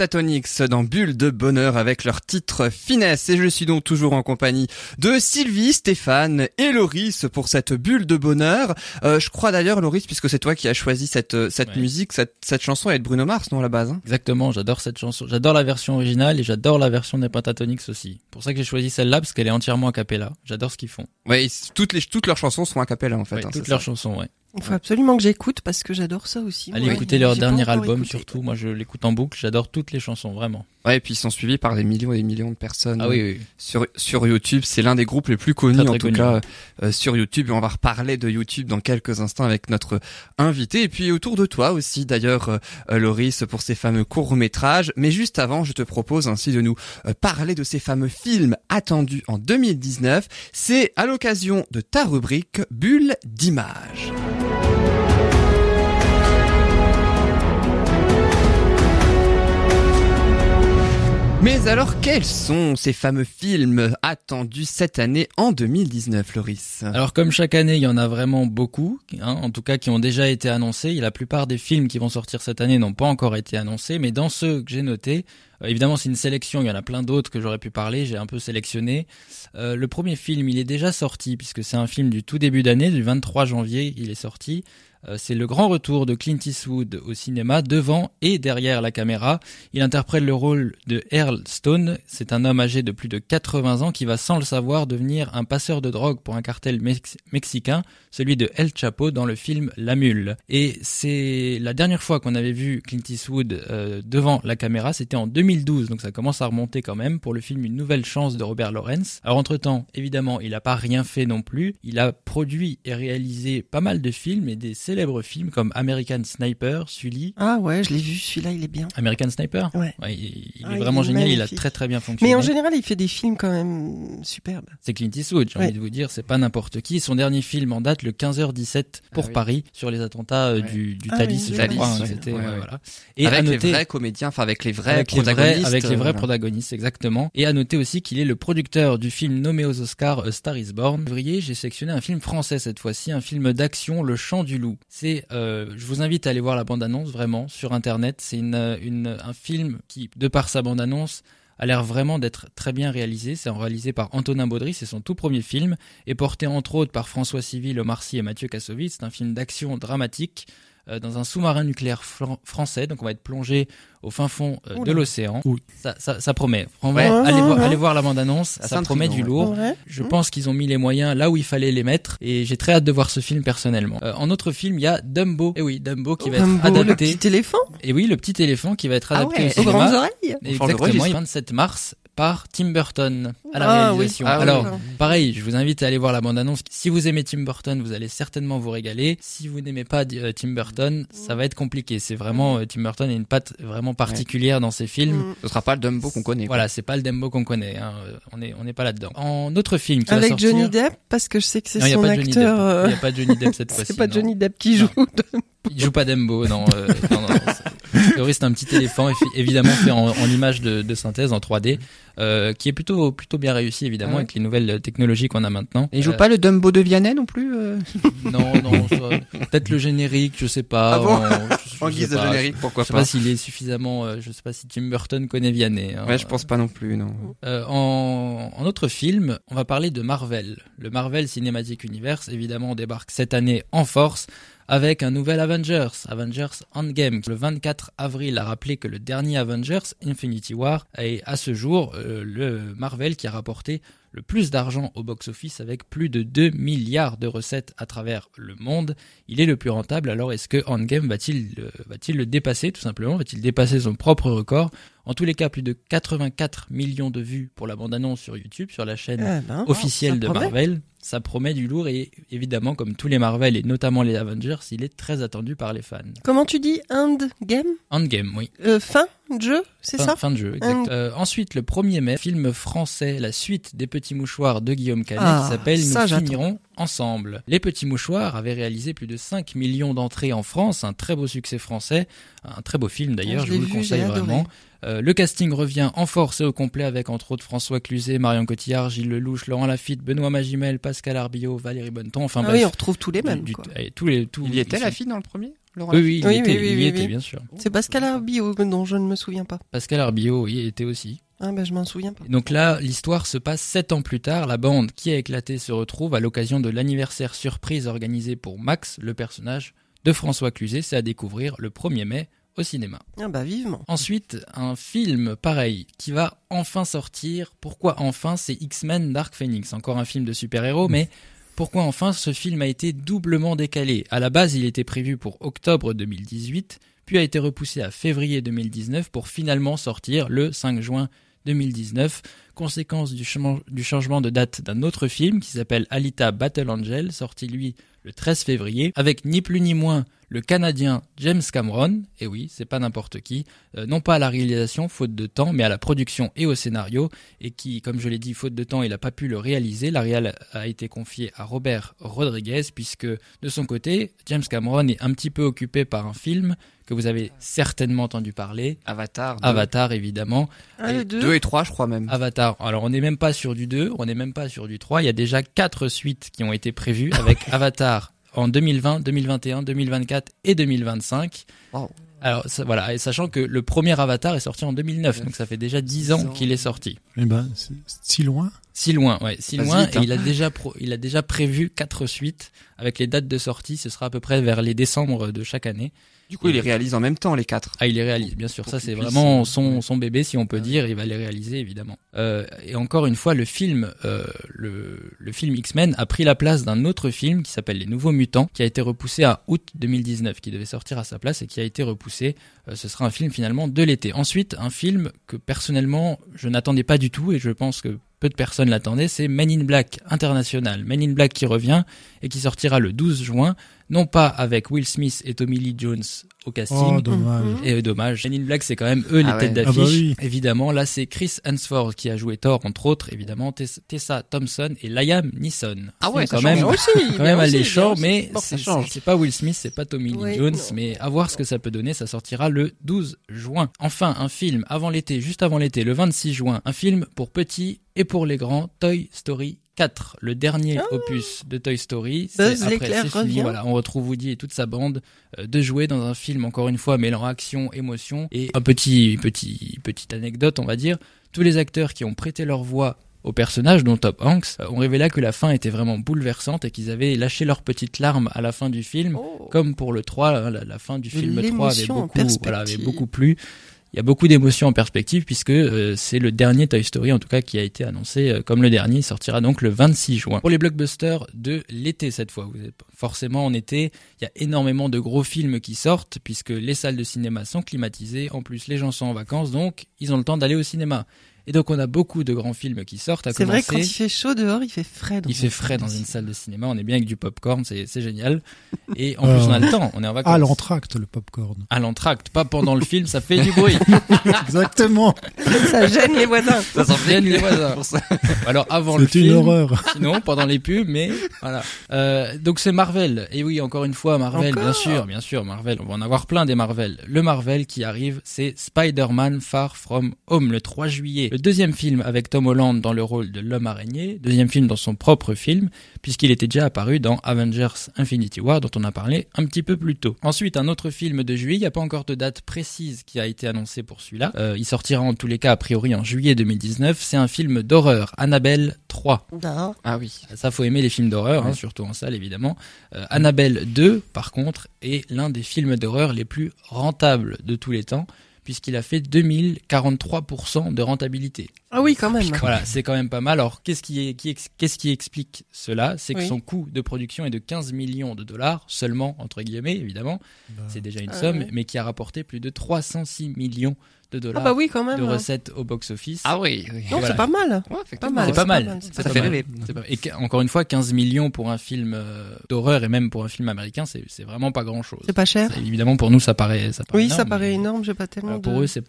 Les Pentatonics dans Bulle de Bonheur avec leur titre Finesse. Et je suis donc toujours en compagnie de Sylvie, Stéphane et Loris pour cette Bulle de Bonheur. Euh, je crois d'ailleurs, Loris, puisque c'est toi qui as choisi cette, euh, cette Ouais. musique, cette, cette chanson est de Bruno Mars, non, à la base hein? Exactement, j'adore cette chanson. J'adore la version originale et j'adore la version des Pentatonics aussi. Pour ça que j'ai choisi celle-là parce qu'elle est entièrement a cappella. J'adore ce qu'ils font. Ouais, toutes, les, toutes leurs chansons sont a cappella en fait. Ouais, hein, toutes leurs ça. chansons, ouais. Il faut absolument que j'écoute parce que j'adore ça aussi. Allez moi. écouter leur dernier album écouté. surtout. Moi, je l'écoute en boucle. J'adore toutes les chansons, vraiment. Ouais, et puis ils sont suivis par des millions et des millions de personnes. Ah oui, oui. sur sur YouTube. C'est l'un des groupes les plus connus Très, en tout connu, cas ouais. euh, sur YouTube. Et on va reparler de YouTube dans quelques instants avec notre invité. Et puis autour de toi aussi d'ailleurs, euh, euh, Loris, pour ces fameux courts métrages. Mais juste avant, je te propose ainsi de nous euh, parler de ces fameux films attendus en 2019. C'est à l'occasion de ta rubrique Bulle d'images. Mais alors, quels sont ces fameux films attendus cette année en 2019, Loris? Alors comme chaque année, il y en a vraiment beaucoup, hein, en tout cas qui ont déjà été annoncés. La plupart des films qui vont sortir cette année n'ont pas encore été annoncés, mais dans ceux que j'ai notés, Euh, évidemment, c'est une sélection. Il y en a plein d'autres que j'aurais pu parler. J'ai un peu sélectionné. Euh, le premier film, il est déjà sorti puisque c'est un film du tout début d'année, du 23 janvier. Il est sorti. Euh, c'est le grand retour de Clint Eastwood au cinéma, devant et derrière la caméra. Il interprète le rôle de Earl Stone. C'est un homme âgé de plus de 80 ans qui va, sans le savoir, devenir un passeur de drogue pour un cartel mex- mexicain, celui de El Chapo dans le film La Mule. Et c'est la dernière fois qu'on avait vu Clint Eastwood euh, devant la caméra, c'était en 2012, donc ça commence à remonter quand même pour le film Une nouvelle chance de Robert Lawrence. Alors entre-temps, évidemment, il n'a pas rien fait non plus. Il a produit et réalisé pas mal de films et des célèbres films comme American Sniper, Sully. Ah ouais, je l'ai vu, celui-là, il est bien. American Sniper? Ouais. il, il Ah, est il vraiment est génial, il a très très bien fonctionné. Mais en général, il fait des films quand même superbes. C'est Clint Eastwood, j'ai Ouais. envie de vous dire, c'est pas n'importe qui. Son dernier film en date, le 15h17 pour Ah oui. Paris, sur les attentats euh, Ouais. du, du Ah Thalys, oui, je Thalys, crois, hein, ouais. c'était, Ouais, ouais, ouais. voilà. Et avec à noter, les vrais comédiens, enfin avec les vrais avec les vrais, protagonistes. avec les vrais euh, protagonistes, exactement. Et à noter aussi qu'il est le producteur du film nommé aux Oscars A Star Is Born. En février, j'ai sélectionné un film français cette fois-ci, un film d'action, Le Chant du Loup. C'est, euh, je vous invite à aller voir la bande-annonce vraiment sur internet. C'est une, une, un film qui, de par sa bande-annonce, a l'air vraiment d'être très bien réalisé. C'est réalisé par Antonin Baudry, c'est son tout premier film, et porté entre autres par François Civil, Omar Sy et Mathieu Kassovitz. C'est un film d'action dramatique euh, dans un sous-marin nucléaire fran- français, donc on va être plongé au fin fond euh, de l'océan. Ça, ça, ça promet. Ouais. allez, voir, Ouais. allez voir la bande-annonce, ça promet du ouais. lourd. Ouais. Je Mm. pense qu'ils ont mis les moyens là où il fallait les mettre et j'ai très hâte de voir ce film personnellement. Euh, en autre film, il y a Dumbo. Et oui, Dumbo qui va Dumbo, être le adapté. petit éléphant Et oui, le petit éléphant qui va être Ah adapté ouais. au aux grandes oreilles. Exactement, registre. le 27 mars par Tim Burton à la Ah oui. réalisation. Ah oui. Alors, D'accord. pareil, je vous invite à aller voir la bande-annonce. Si vous aimez Tim Burton, vous allez certainement vous régaler. Si vous n'aimez pas euh, Tim Burton, ça va être compliqué. C'est vraiment euh, Tim Burton a une patte vraiment particulière dans ses films. Mm. Ce sera pas le Dumbo qu'on connaît. quoi. Voilà, c'est pas le Dumbo qu'on connaît. hein. Euh, On est on n'est pas là-dedans. En autre film qui va Avec sortir. Johnny Depp, parce que je sais que c'est son pas de Johnny acteur. Depp. euh, Il y a pas Johnny Depp cette fois-ci. C'est pas non. Johnny Depp qui joue. Il joue pas Dumbo, non. euh, non, non, priori, c'est un petit éléphant, évidemment fait en, en image de, de synthèse en 3D, euh, qui est plutôt plutôt bien réussi évidemment Ah ouais. avec les nouvelles technologies qu'on a maintenant. Et il joue Euh, pas le Dumbo de Vianney non plus euh, Non, non, peut-être le générique, je sais pas. Ah bon en, je- En guise sais de pas. générique, pourquoi Je sais pas. pas s'il est suffisamment. euh, je sais pas si Tim Burton connaît Vianney. hein. Ouais, je pense pas non plus, non. Euh, en, en autre film, on va parler de Marvel. Le Marvel Cinematic Universe, évidemment, débarque cette année en force avec un nouvel Avengers, Avengers Endgame. Le 24 avril a rappelé que le dernier Avengers, Infinity War, est à ce jour euh, le Marvel qui a rapporté le plus d'argent au box-office avec plus de 2 milliards de recettes à travers le monde. Il est le plus rentable, alors est-ce que Endgame va-t-il euh, le dépasser tout simplement? Va-t-il dépasser son propre record? En tous les cas, plus de 84 millions de vues pour la bande-annonce sur YouTube, sur la chaîne Ah ben, officielle de promet. Marvel. Ça promet du lourd et évidemment, comme tous les Marvel et notamment les Avengers, il est très attendu par les fans. Comment tu dis Endgame? Endgame, oui. euh, Fin de jeu, c'est ça? fin de jeu, exact. Euh, ensuite, le 1er mai, film français, la suite des Petits Mouchoirs de Guillaume Canet, Ah, qui s'appelle Nous finirons ensemble. Les Petits Mouchoirs avaient réalisé plus de 5 millions d'entrées en France, un très beau succès français, un très beau film d'ailleurs, Ah, je vous le vu, conseille adoré. Euh, le casting revient en force et au complet avec entre autres François Cluzet, Marion Cotillard, Gilles Lelouch, Laurent Lafitte, Benoît Magimel, Pascal Arbillot, Valérie Bonneton, enfin Ah bref. oui, on retrouve tous les mêmes. du- quoi. et tous les, tous, Il y était sont- fille dans le premier Laurent Oui, oui, il Oui, y était, oui, oui, il y oui, était, oui. bien sûr. C'est Pascal Arbillot dont je ne me souviens pas. Pascal Arbillot, oui, il était aussi. Ah ben je m'en souviens pas. Donc là, l'histoire se passe sept ans plus tard. La bande qui a éclaté se retrouve à l'occasion de l'anniversaire surprise organisé pour Max, le personnage de François Cluzet. C'est à découvrir le 1er mai au cinéma. Ah bah vivement. Ensuite, un film pareil qui va enfin sortir. Pourquoi enfin? C'est X-Men Dark Phoenix. Encore un film de super-héros, mais pourquoi enfin ce film a été doublement décalé? À la base, il était prévu pour octobre 2018, puis a été repoussé à février 2019 pour finalement sortir le 5 juin 2019. Conséquence du, du changement de date d'un autre film qui s'appelle Alita Battle Angel, sorti lui le 13 février, avec ni plus ni moins le Canadien James Cameron, et oui, c'est pas n'importe qui, euh, non pas à la réalisation, faute de temps, mais à la production et au scénario, et qui, comme je l'ai dit, faute de temps, il n'a pas pu le réaliser. La réal a été confiée à Robert Rodriguez, puisque de son côté, James Cameron est un petit peu occupé par un film que vous avez certainement entendu parler, Avatar. Avatar évidemment. Ah, le 2 Deux et trois, je crois même. Avatar. Alors on n'est même pas sur du 2, on n'est même pas sur du 3. Il y a déjà quatre suites qui ont été prévues avec Avatar en 2020, 2021, 2024 et 2025. Wow. Alors ça- voilà, et sachant que le premier Avatar est sorti en 2009, donc ça fait déjà 10 ans ans. qu'il est sorti. Eh ben, c'est si loin. Si loin, ouais, si loin. vite, et il a déjà pro- il a déjà prévu quatre suites avec les dates de sortie. Ce sera à peu près vers les décembre de chaque année. Du coup, il les réalise en même temps, les quatre. Ah, il les réalise, bien sûr. Pour Ça, c'est vraiment euh, son, son bébé, si on peut dire. Il va les réaliser, évidemment. Euh, et encore une fois, le film, euh, le, le film X-Men a pris la place d'un autre film qui s'appelle Les Nouveaux Mutants, qui a été repoussé à août 2019, qui devait sortir à sa place et qui a été repoussé. Euh, ce sera un film finalement de l'été. Ensuite, un film que personnellement, je n'attendais pas du tout et je pense que peu de personnes l'attendaient, c'est Men in Black International. Men in Black qui revient et qui sortira le 12 juin, non pas avec Will Smith et Tommy Lee Jones au casting, Oh, dommage. et euh, dommage. Men in Black, c'est quand même eux les Ah ouais. têtes Ah d'affiche. bah oui. Évidemment, là, c'est Chris Hemsworth qui a joué Thor, entre autres, évidemment, Tess- Tessa Thompson et Liam Neeson. Ah ouais, C'est ça quand même, aussi, quand même alléchant, mais Bon, c'est pas Will Smith, c'est pas Tommy Lee Oui, Jones, non. mais à voir ce que ça peut donner, ça sortira le 12 juin. Enfin, un film avant l'été, juste avant l'été, le 26 juin, un film pour petits et pour les grands, Toy Story 4, le dernier opus de Toy Story. C'est- après, fini, revient. Voilà, on retrouve Woody et toute sa bande euh, de jouer dans un film encore une fois mêlant action, émotion et un petit petit petite anecdote, on va dire. Tous les acteurs qui ont prêté leur voix au personnage, dont Top Hanks, euh, ont révélé que la fin était vraiment bouleversante et qu'ils avaient lâché leurs petites larmes à la fin du film, Oh. comme pour le 3, hein, la, la fin du film 3 avait beaucoup, voilà, avait beaucoup plu. Il y a beaucoup d'émotions en perspective puisque euh, c'est le dernier Toy Story en tout cas qui a été annoncé euh, comme le dernier. Il sortira donc le 26 juin. Pour les blockbusters de l'été cette fois, vous forcément en été, il y a énormément de gros films qui sortent puisque les salles de cinéma sont climatisées. En plus, les gens sont en vacances donc ils ont le temps d'aller au cinéma. Et donc on a beaucoup de grands films qui sortent. À C'est vrai que quand il fait chaud dehors, il fait frais. dans il fait frais dans une salle de cinéma, on est bien avec du popcorn, c'est c'est génial. Et en Euh, plus on a le temps, on est en vacances. Ah, l'entracte, le popcorn. À l'entracte, pas pendant le film, ça fait du bruit. Exactement. Ça gêne les voisins. Ça s'en Viennent les voisins. Ça. Alors avant le C'est film, une horreur. sinon pendant les pubs, mais voilà. Euh, donc c'est Marvel. Et oui, encore une fois Marvel, Encore bien sûr, bien sûr Marvel. On va en avoir plein des Marvel. Le Marvel qui arrive, c'est Spider-Man Far From Home le 3 juillet. Le deuxième film avec Tom Holland dans le rôle de l'homme araignée. Deuxième film dans son propre film, puisqu'il était déjà apparu dans Avengers Infinity War, dont on a parlé un petit peu plus tôt. Ensuite, un autre film de juillet. Il n'y a pas encore de date précise qui a été annoncée pour celui-là. Euh, il sortira en tous les cas a priori en juillet 2019. C'est un film d'horreur, Annabelle 3. Non. Ah oui. Ça, faut aimer les films d'horreur, hein, surtout en salle, évidemment. Euh, Annabelle 2, par contre, est l'un des films d'horreur les plus rentables de tous les temps, puisqu'il a fait 2043% de rentabilité. Ah oui, quand même. Voilà, c'est quand même pas mal. Alors, qu'est-ce qui, explique cela? C'est que Oui. son coût de production est de 15 millions de dollars, seulement, entre guillemets, évidemment. Bah, C'est déjà une Ah somme, mais qui a rapporté plus de 306 millions de Ah dollars bah oui, quand même. de recettes au box-office. Ah oui. oui. Non, Voilà. c'est pas mal. Ouais, Pas mal. C'est pas mal. c'est Ça fait rêver. Et encore une fois, 15 millions pour un film euh, d'horreur et même pour un film américain, c'est vraiment pas grand chose. C'est pas cher. Évidemment, pour nous, ça paraît. Ça paraît Oui, énorme, ça paraît énorme. J'ai pas tellement de. pour eux, c'est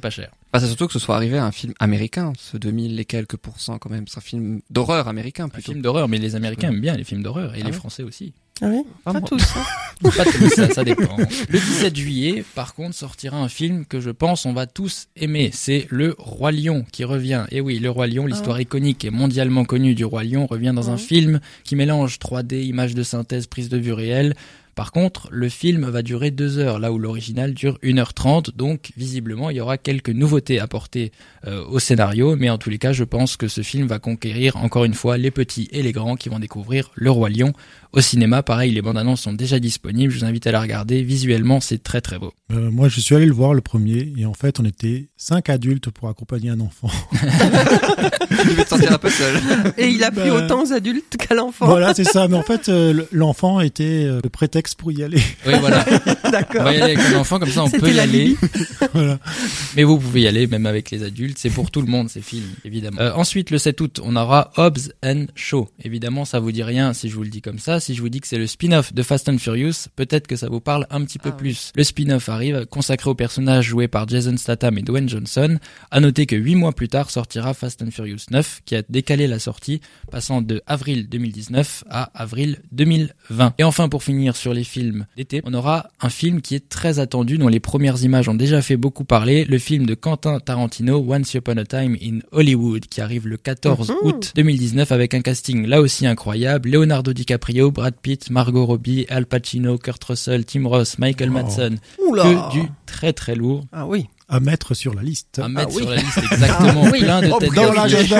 pas cher. Bah, c'est surtout que ce soit arrivé à un film américain, ce 2000 et quelques pourcents quand même. C'est un film d'horreur américain Un plutôt. film d'horreur, mais les Américains aiment bien les films d'horreur et Ah les Français aussi. Ah oui. Pas Pas tous. hein. Pas tous, ça, ça dépend. Le 17 juillet, par contre, sortira un film que je pense on va tous aimer. C'est Le Roi Lion qui revient. Et oui, Le Roi Lion, l'histoire iconique et mondialement connue du Roi Lion revient dans un film qui mélange 3D, images de synthèse, prise de vue réelle. Par contre, le film va durer deux heures, là où l'original dure 1h30, donc visiblement il y aura quelques nouveautés apportées euh, au scénario, mais en tous les cas je pense que ce film va conquérir encore une fois les petits et les grands qui vont découvrir Le Roi Lion au cinéma. Pareil, les bandes annonces sont déjà disponibles, je vous invite à la regarder, visuellement c'est très très beau. Euh, moi, je suis allé le voir le premier et en fait, on était cinq adultes pour accompagner un enfant. tu vas te sentir un peu seul. Et il a pris Bah. autant aux adultes qu'à l'enfant. voilà, c'est ça. Mais en fait, euh, l'enfant était euh, le prétexte pour y aller. Oui voilà, on D'accord. va y aller avec un enfant, comme ça on C'était peut y la aller. Voilà. Mais vous pouvez y aller, même avec les adultes. C'est pour tout le monde, ces films, évidemment. Euh, ensuite, le 7 août, on aura Hobbs and Shaw. Évidemment, ça vous dit rien si je vous le dis comme ça. Si je vous dis que c'est le spin-off de Fast and Furious, peut-être que ça vous parle un petit peu Ah oui. plus. Le spin-off arrive, consacré au personnage joué par Jason Statham et Dwayne Johnson. À noter que 8 mois plus tard sortira Fast and Furious 9, qui a décalé la sortie, passant de avril 2019 à avril 2020. Et enfin, pour finir sur les films d'été, on aura un film qui est très attendu, dont les premières images ont déjà fait beaucoup parler, le film de Quentin Tarantino, Once Upon a Time in Hollywood, qui arrive le 14 Mhm. août 2019 avec un casting là aussi incroyable, Leonardo DiCaprio, Brad Pitt, Margot Robbie, Al Pacino, Kurt Russell, Tim Ross, Michael Oh. Madsen, Oula. que du très très lourd Ah oui. À mettre sur la liste. à mettre Ah oui. sur la liste exactement Oui. plein de têtes d'affiche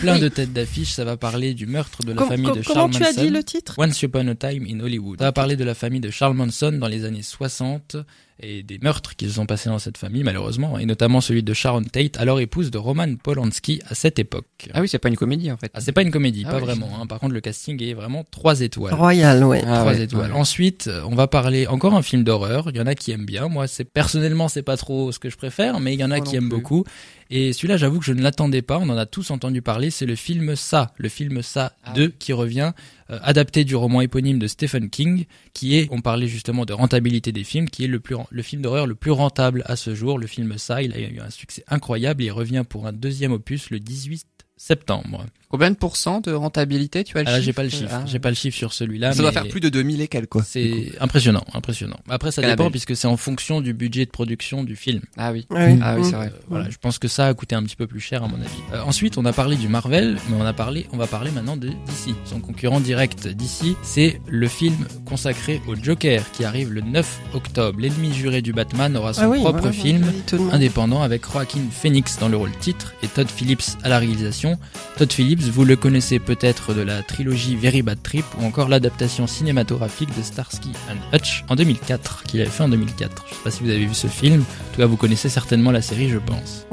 plein Oui. de têtes d'affiche ça va parler du meurtre de la Com- famille com- de comment Charles tu as Manson dit le titre? Once Upon a Time in Hollywood. Ça va parler de la famille de Charles Manson dans les années 60 et des meurtres qui se sont passés dans cette famille malheureusement, et notamment celui de Sharon Tate, alors épouse de Roman Polanski à cette époque. Ah oui, c'est pas une comédie en fait. Ah, c'est pas une comédie, Ah pas vraiment. hein. Par contre, le casting est vraiment trois étoiles. Royal, ouais. Ah Trois ouais, étoiles. ouais. Ensuite, euh, on va parler encore un film d'horreur. Il y en a qui aiment bien. Moi, c'est personnellement, c'est pas trop ce que je préfère, mais il y en a Moi qui aiment plus. beaucoup. Et celui-là, j'avoue que je ne l'attendais pas. On en a tous entendu parler. C'est le film Ça, le film Ça Ah 2 qui revient, adapté du roman éponyme de Stephen King, qui est, on parlait justement de rentabilité des films, qui est le plus, le film d'horreur le plus rentable à ce jour. Le film Ça, il a eu un succès incroyable. Il revient pour un deuxième opus le 18 septembre. Combien de pourcents de rentabilité tu as le Ah là, chiffre j'ai pas le chiffre. Ah. J'ai pas le chiffre sur celui-là. Ça doit faire plus de 2000 et quelques quoi. c'est impressionnant, impressionnant. Après, ça dépend puisque c'est en fonction du budget de production du film. Ah oui. Oui. Ah oui, Mm. c'est vrai. Euh, voilà, je pense que ça a coûté un petit peu plus cher à mon avis. Euh, ensuite, on a parlé du Marvel, mais on a parlé, on va parler maintenant de DC. Son concurrent direct DC, c'est le film consacré au Joker qui arrive le 9 octobre. L'ennemi juré du Batman aura son Ah oui, propre voilà, film indépendant avec Joaquin Phoenix dans le rôle titre et Todd Phillips à la réalisation. Todd Phillips, vous le connaissez peut-être de la trilogie Very Bad Trip ou encore l'adaptation cinématographique de Starsky and Hutch en 2004, qu'il avait fait en 2004. Je sais pas si vous avez vu ce film, en tout cas vous connaissez certainement la série je pense.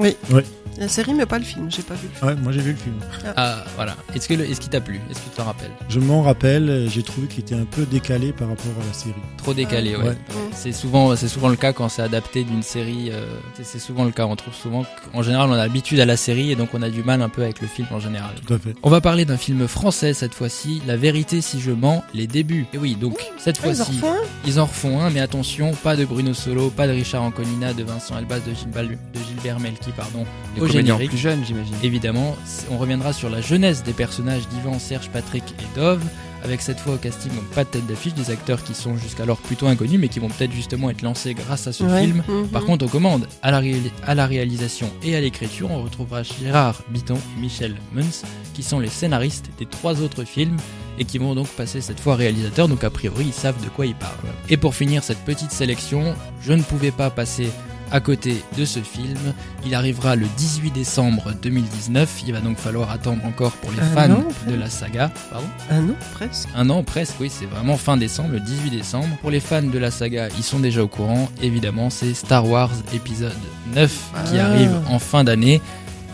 La série, mais pas le film. J'ai pas vu le film. Ouais, moi j'ai vu le film. Ah voilà, est-ce que est-ce qu'il t'a plu? Est-ce que tu t'en rappelles? Je m'en rappelle, j'ai trouvé qu'il était un peu décalé par rapport à la série. Trop décalé, ouais. Ouais. C'est souvent, c'est souvent le cas quand c'est adapté d'une série. euh, c'est- souvent le cas. On trouve souvent qu'en général, on a l'habitude à la série et donc on a du mal un peu avec le film en général. Tout à fait. On va parler d'un film français cette fois-ci, La vérité si je mens, les débuts. Et oui, donc cette Ah, ils en fois-ci, refont un ils en refont un, mais attention, pas de Bruno Solo, pas de Richard Anconina, de Vincent Elbaz, de, Gilbert- de Gilbert Melki, pardon, Les au générique. plus jeunes, j'imagine. Évidemment, on reviendra sur la jeunesse des personnages d'Ivan, Serge, Patrick et Dove, avec cette fois au casting donc pas de tête d'affiche, des acteurs qui sont jusqu'alors plutôt inconnus, mais qui vont peut-être justement être lancés grâce à ce Ouais. film. Mhm. Par contre, aux commandes, à la, réali- à la réalisation et à l'écriture, on retrouvera Gérard Biton et Michel Munz, qui sont les scénaristes des trois autres films et qui vont donc passer cette fois réalisateur, donc a priori ils savent de quoi ils parlent. Et pour finir cette petite sélection, je ne pouvais pas passer à côté de ce film. Il arrivera le 18 décembre 2019, il va donc falloir attendre encore pour les Un fans an, de la saga. Pardon Un an, presque. un an presque, oui, c'est vraiment fin décembre, le 18 décembre. Pour les fans de la saga, ils sont déjà au courant. Évidemment, c'est Star Wars épisode 9 qui Ah. arrive en fin d'année.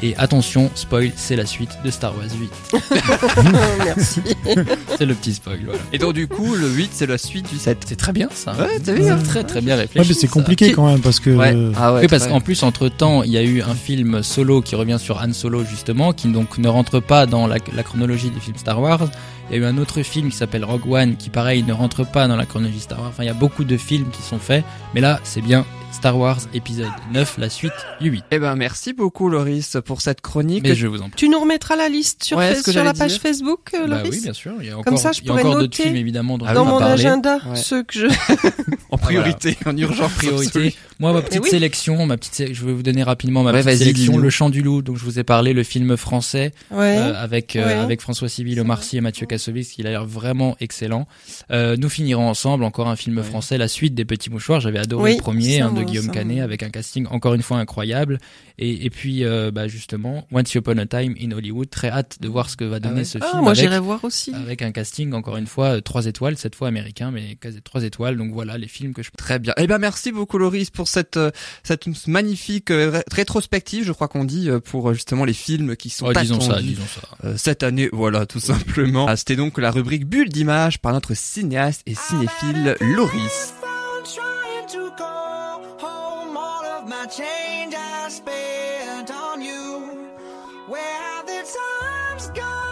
Et attention, spoil, c'est la suite de Star Wars 8. Merci. c'est le petit spoil, voilà. Et donc du coup, le 8 c'est la suite du 7. C'est très bien ça. Ouais, t'as vu, hein C'est très très bien Ouais, réfléchi. mais c'est ça. compliqué quand même parce que Ouais. euh, Ah ouais. Oui, parce très. qu'en plus, entre temps, il y a eu un film solo qui revient sur Han Solo, justement, qui donc ne rentre pas dans la, la chronologie des films Star Wars. Il y a eu un autre film qui s'appelle Rogue One, qui pareil ne rentre pas dans la chronologie Star Wars. Enfin, il y a beaucoup de films qui sont faits, mais là, c'est bien Star Wars épisode 9, la suite du 8. Eh ben merci beaucoup Loris pour cette chronique. Mais je vous en prie. tu nous remettras la liste sur, Ouais, la page. Facebook, euh, Bah Loris oui, bien sûr. Il y a Comme encore, ça, je il y a pourrais encore d'autres noter films, évidemment, dont Ah on Dans mon parler. agenda, Ouais. ceux que je... en priorité, en urgence. priorité. Moi, ma petite oui. sélection, ma petite, sé- je vais vous donner rapidement ma Ouais, petite sélection. Le Chant du Loup, donc je vous ai parlé, le film français Ouais. euh, avec euh, Ouais. avec François Civil, Omar Sy et Mathieu Kassovitz, qui a l'air vraiment excellent. Euh, nous finirons ensemble encore un film Ouais. français, la suite des Petits Mouchoirs. J'avais adoré Oui, le premier, hein, de Guillaume ça, Canet, avec un casting encore une fois incroyable. Et, et puis, euh, bah, justement, Once Upon a Time in Hollywood. Très hâte de voir ce que va donner ouais ce Ah, film. moi avec, j'irai voir aussi. avec un casting encore une fois euh, trois étoiles, cette fois américain, mais trois étoiles. Donc voilà les films que je Très bien. Eh ben merci beaucoup Loris pour cette euh, cette magnifique euh, ré- rétrospective, je crois qu'on dit pour justement les films qui sont Oh, disons ça, attendus disons ça. euh, cette année. Voilà, tout simplement. Ah, C'était donc la rubrique bulle d'image par notre cinéaste et cinéphile Loris. My change I spent on you. Where have the times gone,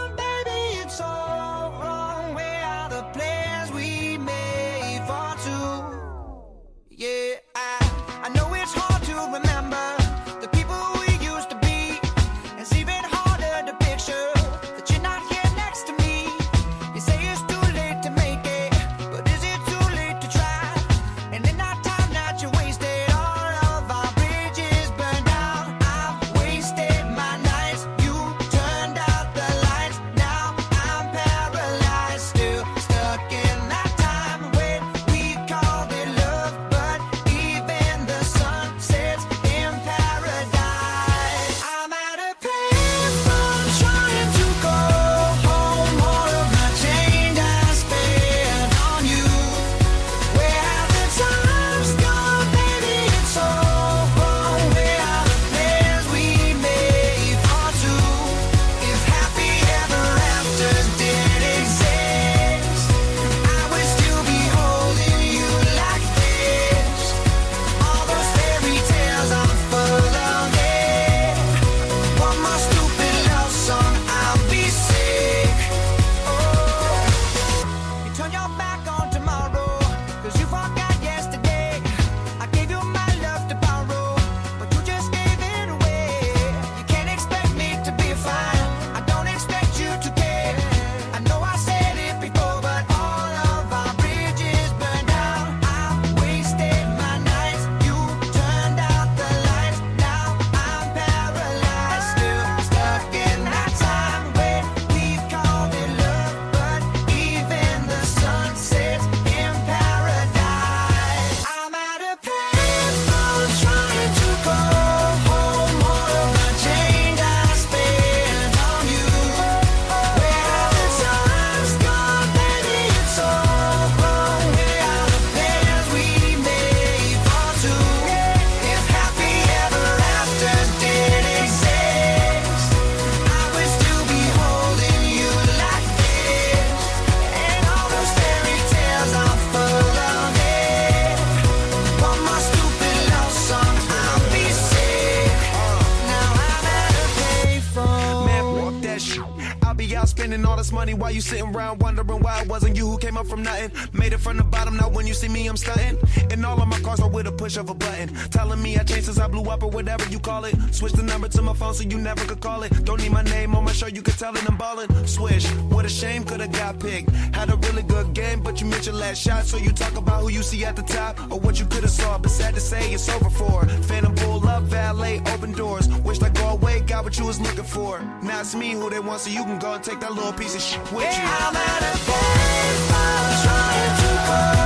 while you sitting around wondering why it wasn't you who came up from nothing. Made it from the bottom, now when you see me, I'm stunting. And all of my cars are with a push of a button. Telling me I changed since I blew up or whatever you call it. Switch the number to my phone so you never could call it. Don't need my name on my show, you could tell it I'm ballin'. Swish, what a shame, could've got picked. Had a really good game, but you missed your last shot. So you talk about who you see at the top or what you could've saw. But sad to say, it's over for. Phantom pull up, valet, open doors. Wished I go away, got what you was looking for. Now it's me who they want, so you can go and take that little piece of shit with you. I'm at a baseball trying to go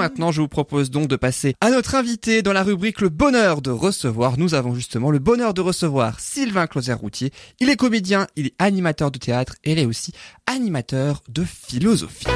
maintenant, je vous propose donc de passer à notre invité dans la rubrique Le bonheur de recevoir. Nous avons justement le bonheur de recevoir Sylvain Closer-Routier. Il est comédien, il est animateur de théâtre et il est aussi animateur de philosophie.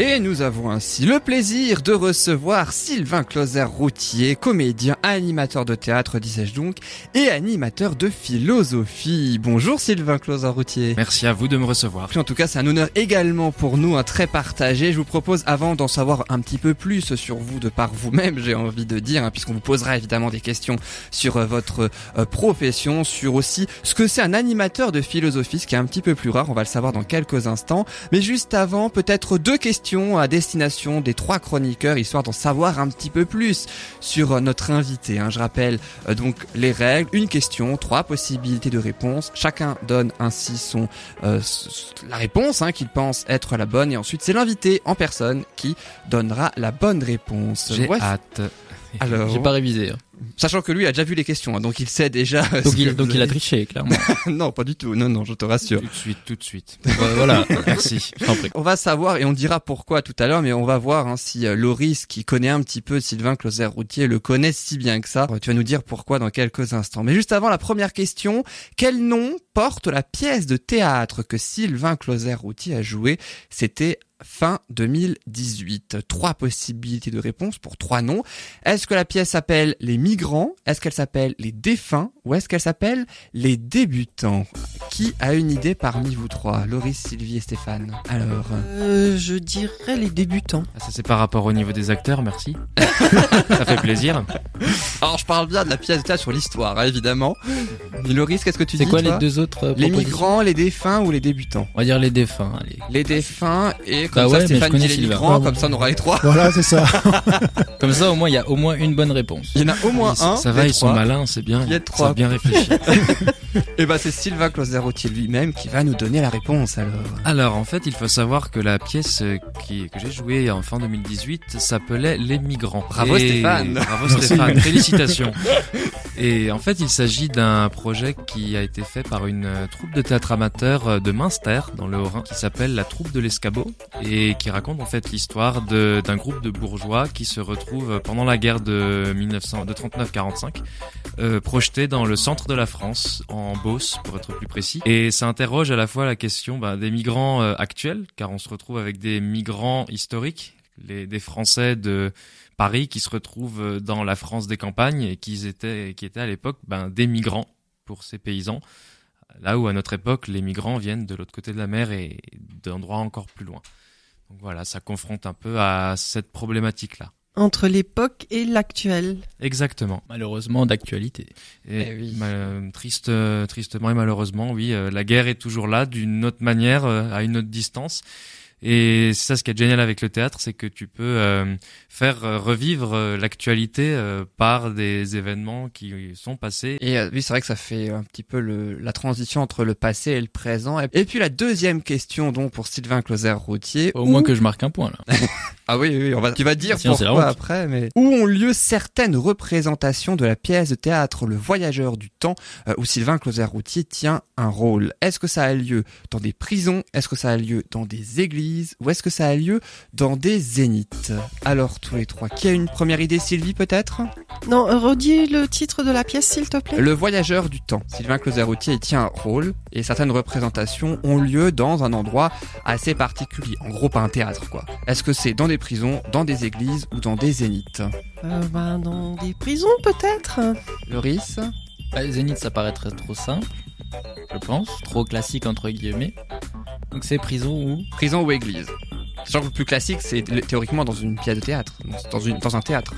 Et nous avons ainsi le plaisir de recevoir Sylvain Closer-Routier, comédien, animateur de théâtre, disais-je donc, et animateur de philosophie. Bonjour Sylvain Closer-Routier. Merci à vous de me recevoir. Puis en tout cas, c'est un honneur également pour nous, un très partagé. Je vous propose, avant d'en savoir un petit peu plus sur vous de par vous-même, j'ai envie de dire, hein, puisqu'on vous posera évidemment des questions sur euh, votre euh, profession, sur aussi ce que c'est un animateur de philosophie, ce qui est un petit peu plus rare. On va le savoir dans quelques instants. Mais juste avant, peut-être deux questions à destination des trois chroniqueurs, histoire d'en savoir un petit peu plus sur euh, notre invité. hein. Je rappelle euh, donc les règles. Une question, trois possibilités de réponse. Chacun donne ainsi son euh, la réponse hein, qu'il pense être la bonne et ensuite c'est l'invité en personne qui donnera la bonne réponse. J'ai hâte. Alors, J'ai pas révisé. hein. Sachant que lui a déjà vu les questions, hein, donc il sait déjà. Donc ce il, que donc il a triché, clairement. non, pas du tout. Non, non, je te rassure. Tout de suite, tout de suite. Euh, voilà. Merci. On va savoir et on dira pourquoi tout à l'heure, mais on va voir hein, si euh, Loris, qui connaît un petit peu Sylvain Closer-Routier, le connaît si bien que ça. Euh, Tu vas nous dire pourquoi dans quelques instants. Mais juste avant la première question, quel nom porte la pièce de théâtre que Sylvain Closer-Routier a joué C'était fin 2018. Trois possibilités de réponse pour trois noms. Est-ce que la pièce s'appelle Les Migrants? Est-ce qu'elle s'appelle Les Défunts? Ou est-ce qu'elle s'appelle? Les Débutants Qui a une idée parmi vous trois? Loris, Sylvie et Stéphane. Alors... Euh, je dirais les débutants. Ah, ça c'est par rapport au niveau des acteurs, merci. ça fait plaisir. Alors je parle bien de la pièce de théâtre sur l'histoire, hein, évidemment. Mais Loris, qu'est-ce que tu dis C'est quoi les deux autres euh, Les migrants, les défunts ou les débutants? On va dire les défunts. Allez. Les défunts et comme Bah ça ouais, Stéphane dit les Sylvain. migrants, Ouais, comme ça on aura les trois. Voilà, c'est ça. Comme ça, au moins, il y a au moins une bonne réponse. Il y en a au moins un. ça va, ils sont malins, c'est bien. Il y a trois. Bien réfléchi. Et bah c'est Sylvain Closer-Routier lui-même qui va nous donner la réponse alors. Alors, en fait, il faut savoir que la pièce qui, que j'ai jouée en fin 2018 s'appelait Les Migrants. Bravo, Et- Stéphane. Bravo Stéphane, félicitations. Et en fait, il s'agit d'un projet qui a été fait par une troupe de théâtre amateur de Münster, dans le Haut-Rhin, qui s'appelle la troupe de l'escabeau, et qui raconte en fait l'histoire d'un groupe de bourgeois qui se retrouve pendant la guerre de 1900, de 39-45, euh, projeté dans le centre de la France, en Beauce pour être plus précis. Et ça interroge à la fois la question bah, des migrants euh, actuels, car on se retrouve avec des migrants historiques, les, des Français de Paris qui se retrouvent euh, dans la France des campagnes et qui étaient, qui étaient à l'époque ben, des migrants pour ces paysans. Là où à notre époque, les migrants viennent de l'autre côté de la mer et d'endroits encore plus loin. Donc voilà, ça confronte un peu à cette problématique-là. Entre l'époque et l'actuel. Exactement. Malheureusement, d'actualité. Et Eh oui. mal- triste, euh, tristement et malheureusement, oui, euh, la guerre est toujours là, d'une autre manière, euh, à une autre distance. Et c'est ça ce qui est génial avec le théâtre, c'est que tu peux euh, faire euh, revivre euh, l'actualité euh, par des événements qui sont passés. Et euh, oui, c'est vrai que ça fait un petit peu le, la transition entre le passé et le présent. Et, puis la deuxième question donc pour Sylvain Closer-Routier. Au Où- moins que je marque un point, là. Ah oui, oui, on va, tu vas dire Sinon, pourquoi après, mais où ont lieu certaines représentations de la pièce de théâtre Le Voyageur du Temps, euh, où Sylvain Closer-Routier tient un rôle? Est-ce que ça a lieu dans des prisons? Est-ce que ça a lieu dans des églises? Ou est-ce que ça a lieu dans des zéniths Alors tous les trois, qui a une première idée, Sylvie peut-être? Non, euh, redis le titre de la pièce, s'il te plaît. Le Voyageur du Temps. Sylvain Closer-Routier y tient un rôle, et certaines représentations ont lieu dans un endroit assez particulier. En gros, pas un théâtre, quoi. Est-ce que c'est dans des prisons, dans des églises ou dans des zéniths? Euh, ben, dans des prisons, peut-être. Loris? Bah, Zénith, ça paraîtrait trop simple, je pense. Trop classique, entre guillemets. Donc c'est prison ou Prison ou église Sachant que le plus classique, c'est théoriquement dans une pièce de théâtre, dans, une, dans un théâtre.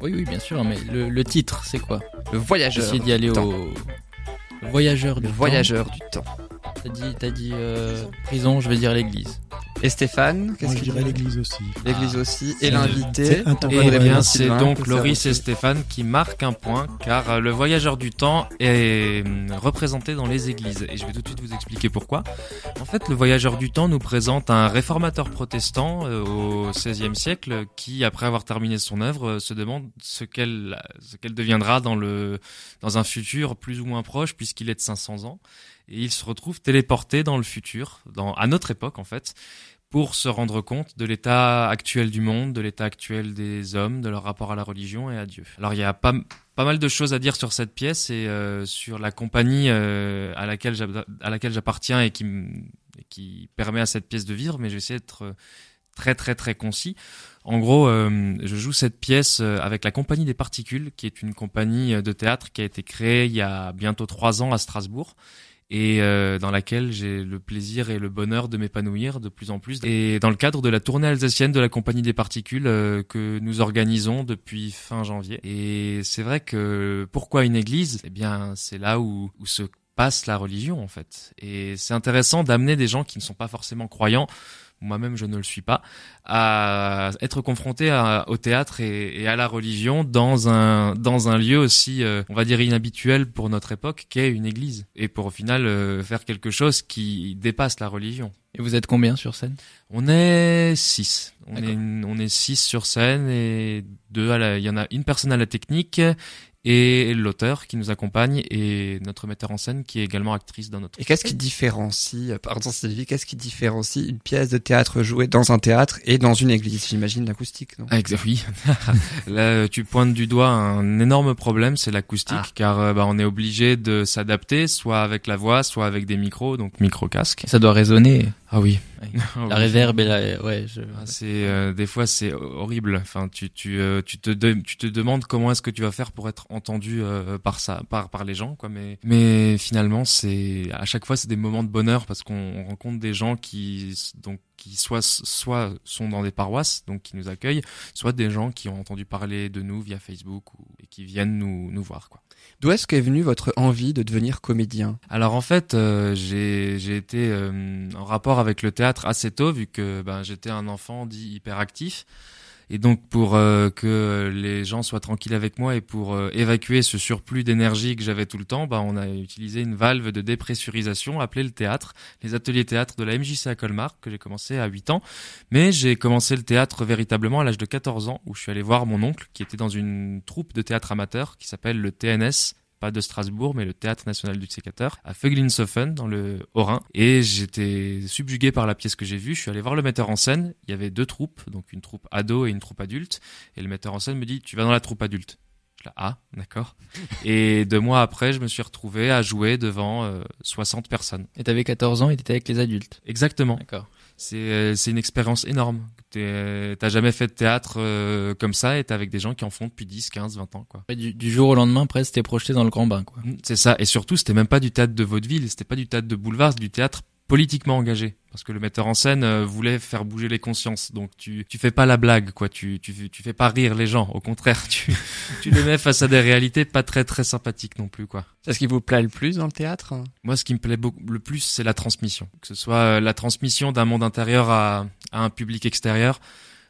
Oui, oui, bien sûr, mais le, le titre, c'est quoi? Le voyageur. J'essaie d'y aller du temps. au... Le voyageur Le du voyageur du temps. T'as dit, dit euh, prison, je vais dire l'église. Et Stéphane, Moi, qu'est-ce je qu'il dirais l'église aussi. L'église Ah, aussi. Et le- l'invité. Eh devrait bien, c'est donc Loris et. Stéphane qui marquent un point, car euh, le voyageur du temps est hum, représenté dans les églises. Et je vais tout de suite vous expliquer pourquoi. En fait, le voyageur du temps nous présente un réformateur protestant euh, au XVIe siècle qui, après avoir terminé son œuvre, euh, se demande ce qu'elle ce qu'elle deviendra dans le dans un futur plus ou moins proche, puisqu'il est de 500 ans. Et il se retrouve téléporté dans le futur, dans, à notre époque en fait, pour se rendre compte de l'état actuel du monde, de l'état actuel des hommes, de leur rapport à la religion et à Dieu. Alors il y a pas, pas mal de choses à dire sur cette pièce et euh, sur la compagnie euh, à laquelle j'appartiens et qui, qui permet à cette pièce de vivre, mais je vais essayer d'être euh, très très très concis. En gros, euh, je joue cette pièce avec la Compagnie des Particules, qui est une compagnie de théâtre qui a été créée il y a bientôt trois ans à Strasbourg et euh, dans laquelle j'ai le plaisir et le bonheur de m'épanouir de plus en plus. Et dans le cadre de la tournée alsacienne de la Compagnie des Particules euh, que nous organisons depuis fin janvier. Et c'est vrai que pourquoi une église? Eh bien, c'est là où, où se passe la religion en fait. Et c'est intéressant d'amener des gens qui ne sont pas forcément croyants moi-même je ne le suis pas, à être confronté à- au théâtre et, et à la religion dans un dans un lieu aussi, euh, on va dire inhabituel pour notre époque, qu'est une église, et pour au final euh, faire quelque chose qui dépasse la religion. Et vous êtes combien sur scène? On est six. On est on est six sur scène et deux à la. Il y en a une personne à la technique et l'auteur qui nous accompagne et notre metteur en scène qui est également actrice dans notre. Et qu'est-ce qui différencie, euh, pardon Sylvie, qu'est-ce qui différencie une pièce de théâtre jouée dans un théâtre et dans une église? J'imagine l'acoustique, non? Ah, exact, oui. Là, tu pointes du doigt un énorme problème, c'est l'acoustique, Ah. car euh, bah, on est obligé de s'adapter, soit avec la voix, soit avec des micros, donc micro-casque. Ça doit résonner. Ah oui. La réverb et la... Ouais, je... Ah, C'est euh, des fois c'est horrible. Enfin, tu tu euh, tu te de- tu te demandes comment est-ce que tu vas faire pour être entendu euh, par ça par par les gens quoi. Mais mais finalement c'est à chaque fois c'est des moments de bonheur parce qu'on rencontre des gens qui donc qui soit soit sont dans des paroisses donc qui nous accueillent, soit des gens qui ont entendu parler de nous via Facebook ou et qui viennent nous nous voir quoi. D'où est-ce qu'est venue votre envie de devenir comédien? Alors en fait, euh, j'ai j'ai été euh, en rapport avec le théâtre assez tôt vu que ben, j'étais un enfant dit hyperactif. Et donc pour euh, que les gens soient tranquilles avec moi et pour euh, évacuer ce surplus d'énergie que j'avais tout le temps, bah, on a utilisé une valve de dépressurisation appelée le théâtre, les ateliers théâtre de la MJC à Colmar que j'ai commencé à 8 ans. Mais j'ai commencé le théâtre véritablement à l'âge de 14 ans où je suis allé voir mon oncle qui était dans une troupe de théâtre amateur qui s'appelle le TNS pas de Strasbourg, mais le Théâtre National du Sécateur, à Föglinshofen, dans le Haut-Rhin. Et j'étais subjugué par la pièce que j'ai vue. Je suis allé voir le metteur en scène. Il y avait deux troupes, donc une troupe ado et une troupe adulte. Et le metteur en scène me dit, tu vas dans la troupe adulte. Je là, ah, d'accord. Et deux mois après, je me suis retrouvé à jouer devant euh, 60 personnes. Et t'avais 14 ans et t'étais avec les adultes. Exactement. D'accord. C'est euh, c'est une expérience énorme. T'es- T'as jamais fait de théâtre euh, comme ça et t'es avec des gens qui en font depuis 10, 15, 20 ans, quoi. Du, du jour au lendemain, presque, t'es projeté dans le grand bain, quoi. C'est ça. Et surtout, c'était même pas du théâtre de vaudeville, c'était pas du théâtre de boulevard, c'était du théâtre politiquement engagé. Parce que le metteur en scène euh, voulait faire bouger les consciences. Donc tu, tu fais pas la blague, quoi. Tu, tu, tu fais pas rire les gens. Au contraire, tu, tu les mets face à des réalités pas très très sympathiques non plus, quoi. C'est ce qui vous plaît le plus dans le théâtre? Moi, ce qui me plaît beaucoup le plus, c'est la transmission. Que ce soit euh, la transmission d'un monde intérieur à, à un public extérieur,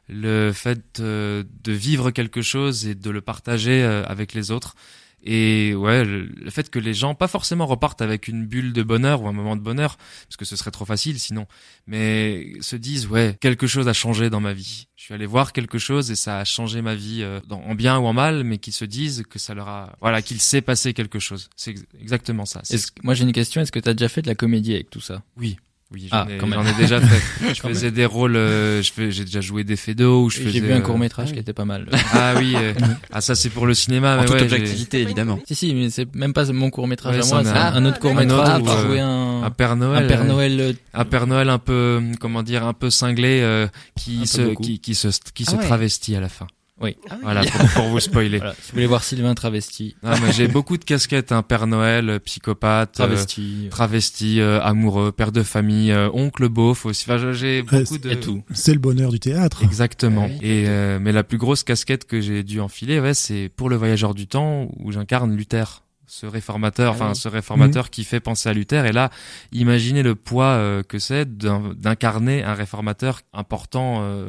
le fait euh, de vivre quelque chose et de le partager avec les autres. Et ouais, le, le fait que les gens, pas forcément repartent avec une bulle de bonheur ou un moment de bonheur, parce que ce serait trop facile sinon, mais se disent ouais, quelque chose a changé dans ma vie. Je suis allé voir quelque chose et ça a changé ma vie euh, dans- en bien ou en mal, mais qu'ils se disent que ça leur a, voilà, qu'il s'est passé quelque chose. C'est ex- exactement ça. Est-ce que- moi j'ai une question, est-ce que tu as déjà fait de la comédie avec tout ça? Oui, oui, j'en Ah, ai, ai déjà fait. Je faisais des rôles, euh, j'ai déjà joué des fédos. ou je J'ai vu un euh, court métrage ah oui. qui était pas mal. Ah oui, euh, ah ça c'est pour le cinéma. En mais toute ouais, j'ai- objectivité, évidemment. si si, mais c'est même pas mon court métrage Ouais, à moi, c'est un, un autre court métrage où, où euh, jouer un, un Père Noël. un Père euh, Noël euh, un Père Noël un peu, euh, comment dire, un peu cinglé, euh, qui Un peu se, beaucoup. qui, qui se, qui Ah se ouais. travestit à la fin. Oui. Voilà, pour, pour vous spoiler. Voilà, si vous voulez voir Sylvain travesti, Non, mais j'ai beaucoup de casquettes, un Père Noël, euh, psychopathe, euh, travesti, travesti, euh, amoureux, père de famille, euh, oncle beauf aussi. Enfin, j'ai Ouais, beaucoup de tout. C'est le bonheur du théâtre. Exactement. Ah oui. Et euh, mais la plus grosse casquette que j'ai dû enfiler, ouais, c'est pour le voyageur du temps où j'incarne Luther, ce réformateur, Ah enfin oui. ce réformateur qui fait penser à Luther. Et là, imaginez le poids euh, que c'est d'incarner un réformateur important. euh,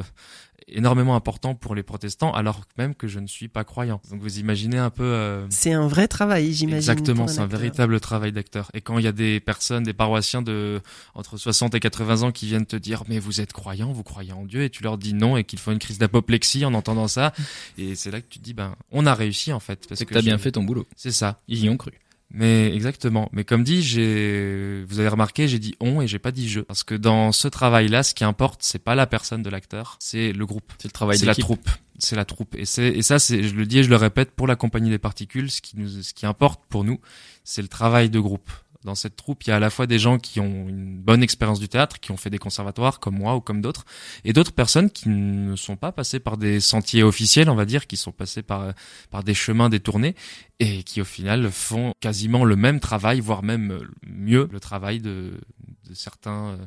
énormément important pour les protestants alors même que je ne suis pas croyant donc vous imaginez un peu euh, C'est un vrai travail, j'imagine. Exactement, c'est un véritable travail d'acteur. Et quand il y a des personnes, des paroissiens de entre 60 et 80 ans qui viennent te dire mais vous êtes croyant, vous croyez en Dieu et tu leur dis non et qu'ils font une crise d'apoplexie en entendant ça et c'est là que tu te dis ben on a réussi en fait parce C'est que t'as bien fait ton boulot. C'est ça. Ils y ont cru. Mais exactement. Mais comme dit, j'ai vous avez remarqué, j'ai dit on et j'ai pas dit je parce que dans ce travail-là, ce qui importe, c'est pas la personne de l'acteur, c'est le groupe. C'est le travail C'est la troupe. C'est la troupe. Et c'est, et ça, c'est, je le dis et je le répète, pour la compagnie des particules, ce qui nous, ce qui importe pour nous, c'est le travail de groupe. Dans cette troupe, il y a à la fois des gens qui ont une bonne expérience du théâtre, qui ont fait des conservatoires, comme moi ou comme d'autres, et d'autres personnes qui ne sont pas passées par des sentiers officiels, on va dire, qui sont passées par, euh, par des chemins détournés, et qui au final font quasiment le même travail, voire même euh, mieux le travail de, de certains, euh,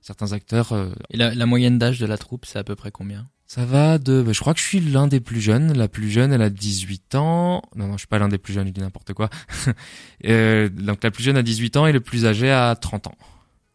certains acteurs Et la moyenne d'âge de la troupe, c'est à peu près combien? Ça va de, bah, je crois que je suis l'un des plus jeunes. La plus jeune, elle a 18 ans. Non, non, je suis pas l'un des plus jeunes, je dis n'importe quoi. Euh, donc la plus jeune a 18 ans et le plus âgé a 30 ans.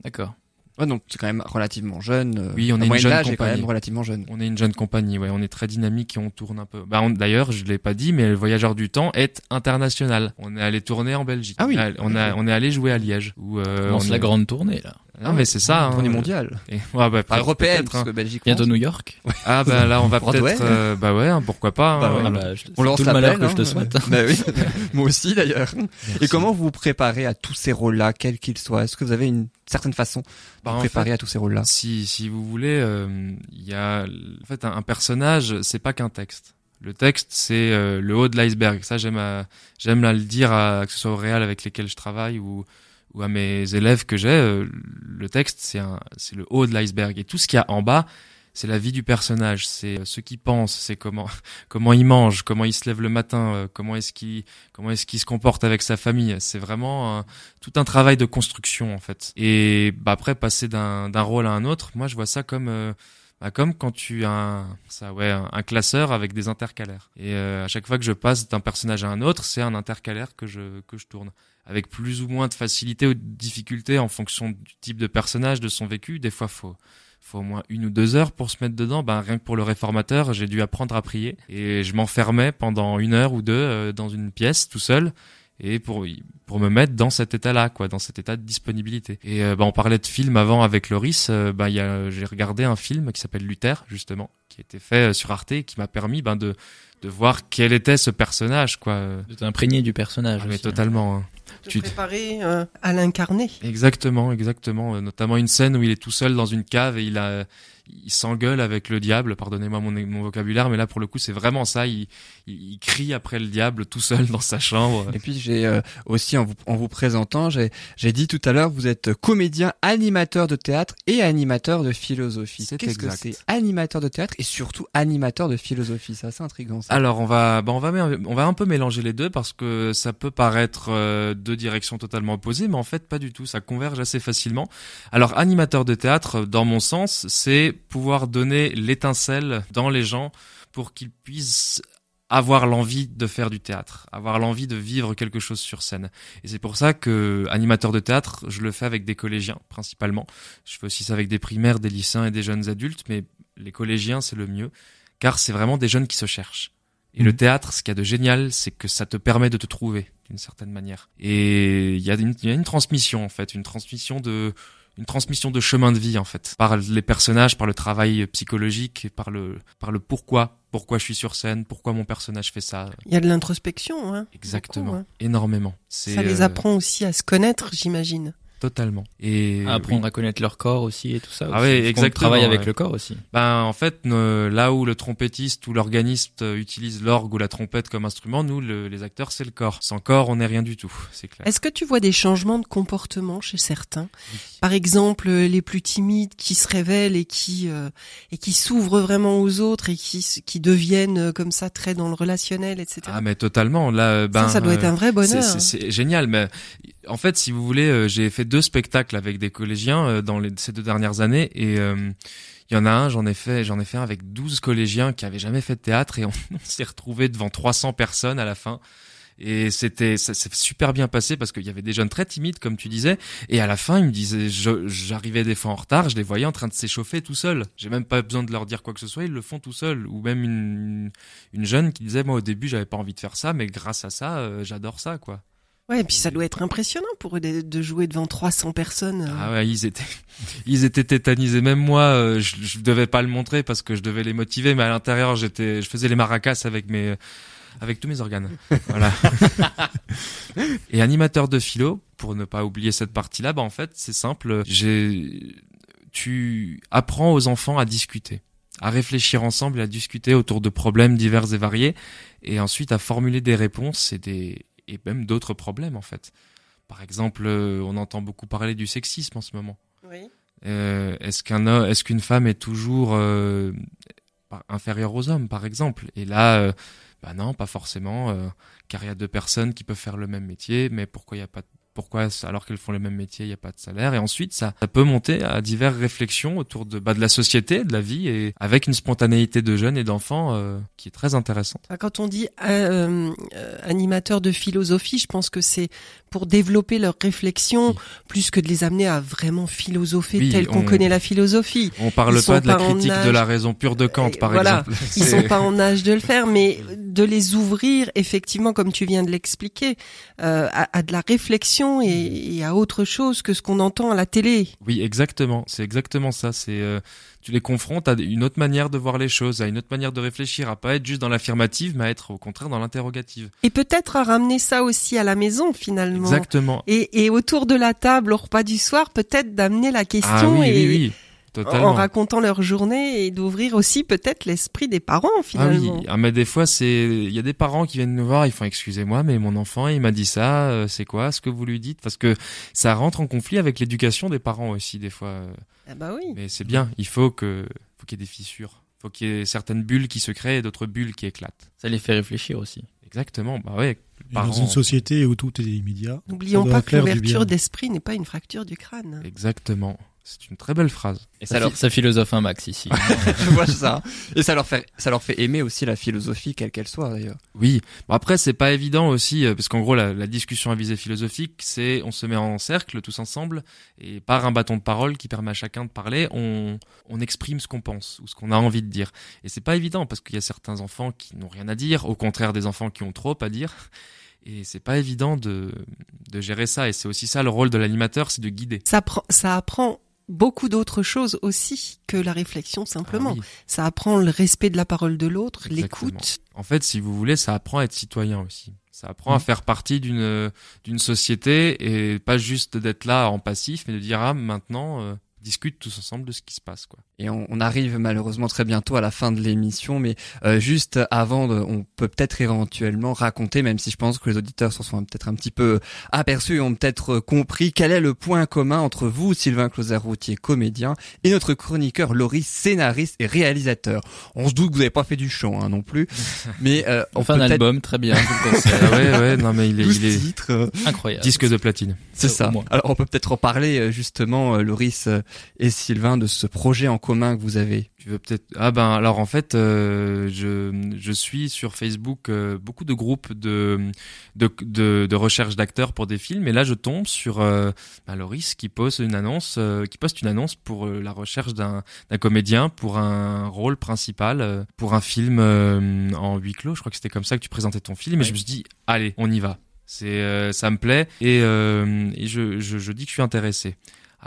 D'accord. Ouais, donc c'est quand même relativement jeune. euh, Oui, on la est une jeune d'âge est quand compagnie. même relativement jeune. On est une jeune compagnie, ouais, on est très dynamique et on tourne un peu. Bah, d'ailleurs, je l'ai pas dit, mais le Voyageur du Temps est international. On est allé tourner en Belgique. Ah oui. On a, on est allé jouer à Liège. Où, euh, On lance on la est- grande tournée là. Non, mais c'est ça. hein. Tournée mondiale. Et, ouais, bah, Enfin, peut-être, européenne, parce hein. que Belgique. Bientôt. New York. Ah, bah là, on va peut-être, euh, bah ouais, hein, pourquoi pas. Bah hein. ouais. Ah bah, je- On lance tout le malheur que je te hein. souhaite. Bah oui. Moi aussi d'ailleurs. Et comment vous vous préparez à tous ces rôles-là, quels qu'ils soient? Est-ce que vous avez une certaine façon de Bah, vous en préparer à tous ces rôles-là? Si, si vous voulez, euh, il y a en fait un, un personnage, c'est pas qu'un texte. Le texte, c'est euh, le haut de l'iceberg. Ça, j'aime à, j'aime à le dire, à, que ce soit au réal avec lesquels je travaille ou ou à mes élèves que j'ai. euh, le texte, c'est un, c'est le haut de l'iceberg. Et tout ce qu'il y a en bas, c'est la vie du personnage. C'est euh, ce qu'il pense, c'est comment comment il mange, comment il se lève le matin, euh, comment est-ce qu'il comment est-ce qu'il se comporte avec sa famille. C'est vraiment un- tout un travail de construction en fait. Et bah, après passer d'un d'un rôle à un autre, moi je vois ça comme bah, comme quand tu as un, ça, ouais, un classeur avec des intercalaires. Et euh, à chaque fois que je passe d'un personnage à un autre, c'est un intercalaire que je que je tourne avec plus ou moins de facilité ou de difficulté en fonction du type de personnage, de son vécu. Des fois, faut faut au moins une ou deux heures pour se mettre dedans. Ben, rien que pour le réformateur, j'ai dû apprendre à prier. Et je m'enfermais pendant une heure ou deux euh, dans une pièce tout seul. Et pour, pour me mettre dans cet état-là, quoi, dans cet état de disponibilité. Et euh, ben, on parlait de film avant avec Loris. euh, ben, il y a, j'ai regardé un film qui s'appelle Luther, justement, qui a été fait euh, sur Arte, et qui m'a permis ben, de, de voir quel était ce personnage, quoi. De t'imprégner du personnage. Ah, mais hein. totalement. hein. Tu- préparer euh, à l'incarner. Exactement, exactement. Euh, Notamment une scène où il est tout seul dans une cave et il a, il s'engueule avec le diable. Pardonnez-moi mon, mon vocabulaire, mais là pour le coup c'est vraiment ça. Il, il, il crie après le diable tout seul dans sa chambre. Et puis j'ai euh, aussi en vous, en vous présentant, j'ai dit tout à l'heure, vous êtes comédien, animateur de théâtre et animateur de philosophie. C'est Qu'est-ce que c'est Animateur de théâtre et surtout animateur de philosophie? C'est assez intriguant. Ça. Alors on va, bah, on va, on va un peu mélanger les deux parce que ça peut paraître euh, deux directions totalement opposées, mais en fait pas du tout. Ça converge assez facilement. Alors animateur de théâtre, dans mon sens, c'est pouvoir donner l'étincelle dans les gens pour qu'ils puissent avoir l'envie de faire du théâtre, avoir l'envie de vivre quelque chose sur scène. Et c'est pour ça que animateur de théâtre, je le fais avec des collégiens principalement. Je fais aussi ça avec des primaires, des lycéens et des jeunes adultes, mais les collégiens c'est le mieux car c'est vraiment des jeunes qui se cherchent Et le Mhm. théâtre, ce qu'il y a de génial, c'est que ça te permet de te trouver d'une certaine manière. Et y, il y a une transmission en fait, une transmission de une transmission de chemin de vie en fait, par les personnages, par le travail psychologique, et par le par le pourquoi, pourquoi je suis sur scène, pourquoi mon personnage fait ça? Il y a de l'introspection, hein. Exactement, Beaucoup, hein. énormément. Ça les euh, apprend aussi à se connaître, j'imagine. Totalement. Et À apprendre oui. à connaître leur corps aussi et tout ça. Ah aussi. ouais, Parce qu'on exactement, travaille avec ouais. le corps aussi. Ben en fait, ne- là où le trompettiste ou l'organiste euh, utilise l'orgue ou la trompette comme instrument, nous le- les acteurs c'est le corps. Sans corps, on n'est rien du tout, c'est clair. Est-ce que tu vois des changements de comportement chez certains? Par exemple, euh, les plus timides qui se révèlent et qui euh, et qui s'ouvrent vraiment aux autres et qui qui deviennent comme ça très dans le relationnel, etc. Ah mais totalement. Là, ben ça, ça doit être un vrai bonheur. C'est- C'est génial, mais en fait, si vous voulez, j'ai fait deux spectacles avec des collégiens euh, dans les, ces deux dernières années, et euh, il y en a un, j'en ai fait, j'en ai fait un avec 12 collégiens qui avaient jamais fait de théâtre, et on, s'est retrouvés devant 300 personnes à la fin. Et c'était, ça s'est super bien passé parce qu'il y avait des jeunes très timides, comme tu disais. Et à la fin, ils me disaient, j'arrivais des fois en retard, je les voyais en train de s'échauffer tout seuls. J'ai même pas besoin de leur dire quoi que ce soit, ils le font tout seuls. Ou même une, une jeune qui disait, moi au début, j'avais pas envie de faire ça, mais grâce à ça, euh, j'adore ça, quoi. Ouais, et puis ça doit être impressionnant pour eux de, de jouer devant 300 personnes. euh. Ah ouais, ils étaient, ils étaient tétanisés. Même moi, euh, je, je devais pas le montrer parce que je devais les motiver, mais à l'intérieur, j'étais, je faisais les maracas avec mes, avec tous mes organes. Voilà. Et animateur de philo, pour ne pas oublier cette partie-là, bah en fait, c'est simple. J'ai, tu apprends aux enfants à discuter, à réfléchir ensemble, et à discuter autour de problèmes divers et variés, et ensuite à formuler des réponses et des, et même d'autres problèmes en fait. Par exemple, euh, on entend beaucoup parler du sexisme en ce moment. Oui. Euh, est-ce qu'un homme- est-ce qu'une femme est toujours euh, inférieure aux hommes, par exemple? Et là, euh, bah non, pas forcément, euh, car il y a deux personnes qui peuvent faire le même métier, mais pourquoi il y a pas de- pourquoi alors qu'elles font le même métier, il n'y a pas de salaire Et ensuite, ça, ça peut monter à diverses réflexions autour de bah, de la société, de la vie, et avec une spontanéité de jeunes et d'enfants euh, qui est très intéressante. Ah, Quand on dit euh, euh, animateur de philosophie, je pense que c'est pour développer leur réflexion Oui. plus que de les amener à vraiment philosopher Oui, tel qu'on on- connaît la philosophie. On parle Ils sont pas de la pas critique âge- de la raison pure de Kant, par voilà. exemple. Ils sont pas en âge de le faire, mais de les ouvrir effectivement, comme tu viens de l'expliquer, euh, à, à de la réflexion et, et à autre chose que ce qu'on entend à la télé. Oui, exactement. C'est exactement ça. C'est euh, tu les confrontes à une autre manière de voir les choses, à une autre manière de réfléchir, à pas être juste dans l'affirmative, mais à être au contraire dans l'interrogative. Et peut-être à ramener ça aussi à la maison finalement. Exactement. Et, et autour de la table au repas du soir, peut-être d'amener la question Ah oui, et oui, oui, en racontant leur journée et d'ouvrir aussi peut-être l'esprit des parents Ah finalement. oui, ah, mais des fois c'est, il y a des parents qui viennent nous voir, ils font excusez-moi, mais mon enfant il m'a dit ça, euh, c'est quoi ce que vous lui dites? Parce que ça rentre en conflit avec l'éducation des parents aussi des fois. euh. Ah bah oui. Mais c'est bien, il faut que, faut qu'il y ait des fissures, faut qu'il y ait certaines bulles qui se créent et d'autres bulles qui éclatent. Ça les fait réfléchir aussi. Exactement, bah ouais. Parents. Dans une société où tout est immédiat. N'oublions pas que l'ouverture d'esprit n'est pas une fracture du crâne. Exactement. C'est une très belle phrase. Et Ça, ça leur, ça philosophe un max ici. voilà ça. Et ça leur fait, ça leur fait aimer aussi la philosophie, quelle qu'elle soit d'ailleurs. Oui. Bon, après, c'est pas évident aussi, euh, parce qu'en gros, la, la discussion à visée philosophique, c'est on se met en cercle tous ensemble, et par un bâton de parole qui permet à chacun de parler, on, on exprime ce qu'on pense ou ce qu'on a envie de dire. Et c'est pas évident parce qu'il y a certains enfants qui n'ont rien à dire, au contraire des enfants qui ont trop à dire. Et c'est pas évident de, de gérer ça. Et c'est aussi ça le rôle de l'animateur, c'est de guider. Ça, prend- ça apprend beaucoup d'autres choses aussi que la réflexion simplement. Ah oui. Ça apprend le respect de la parole de l'autre, l'écoute. En fait, si vous voulez, ça apprend à être citoyen aussi. Ça apprend à Mhm. faire partie d'une d'une société et pas juste d'être là en passif, mais de dire ah maintenant euh, discute tous ensemble de ce qui se passe quoi. Et on, on arrive malheureusement très bientôt à la fin de l'émission, mais euh, juste avant, de, on peut peut-être éventuellement raconter, même si je pense que les auditeurs s'en sont peut-être un petit peu aperçus et ont peut-être euh, compris, quel est le point commun entre vous, Sylvain Closer-Routier, comédien, et notre chroniqueur Laurie, scénariste et réalisateur. On se doute que vous n'avez pas fait du chant hein, non plus, mais euh, on Enfin, peut un album, très bien. Ah ouais ouais non mais il est, 12 il est titres. euh, Incroyable. disque de platine. C'est Au ça. Alors on peut peut-être en parler euh, justement, euh, Loris. euh, et Sylvain de ce projet en commun que vous avez Tu veux peut-être Ah ben alors en fait, euh, je je suis sur Facebook euh, beaucoup de groupes de de de, de recherche d'acteurs pour des films et là je tombe sur euh, ben, Loris qui poste une annonce euh, qui poste une annonce pour la recherche d'un comédien pour un rôle principal pour un film en huis clos. Je crois que c'était comme ça que tu présentais ton film et je me suis dit allez on y va. C'est ça me plaît et, et je, je je dis que je suis intéressé.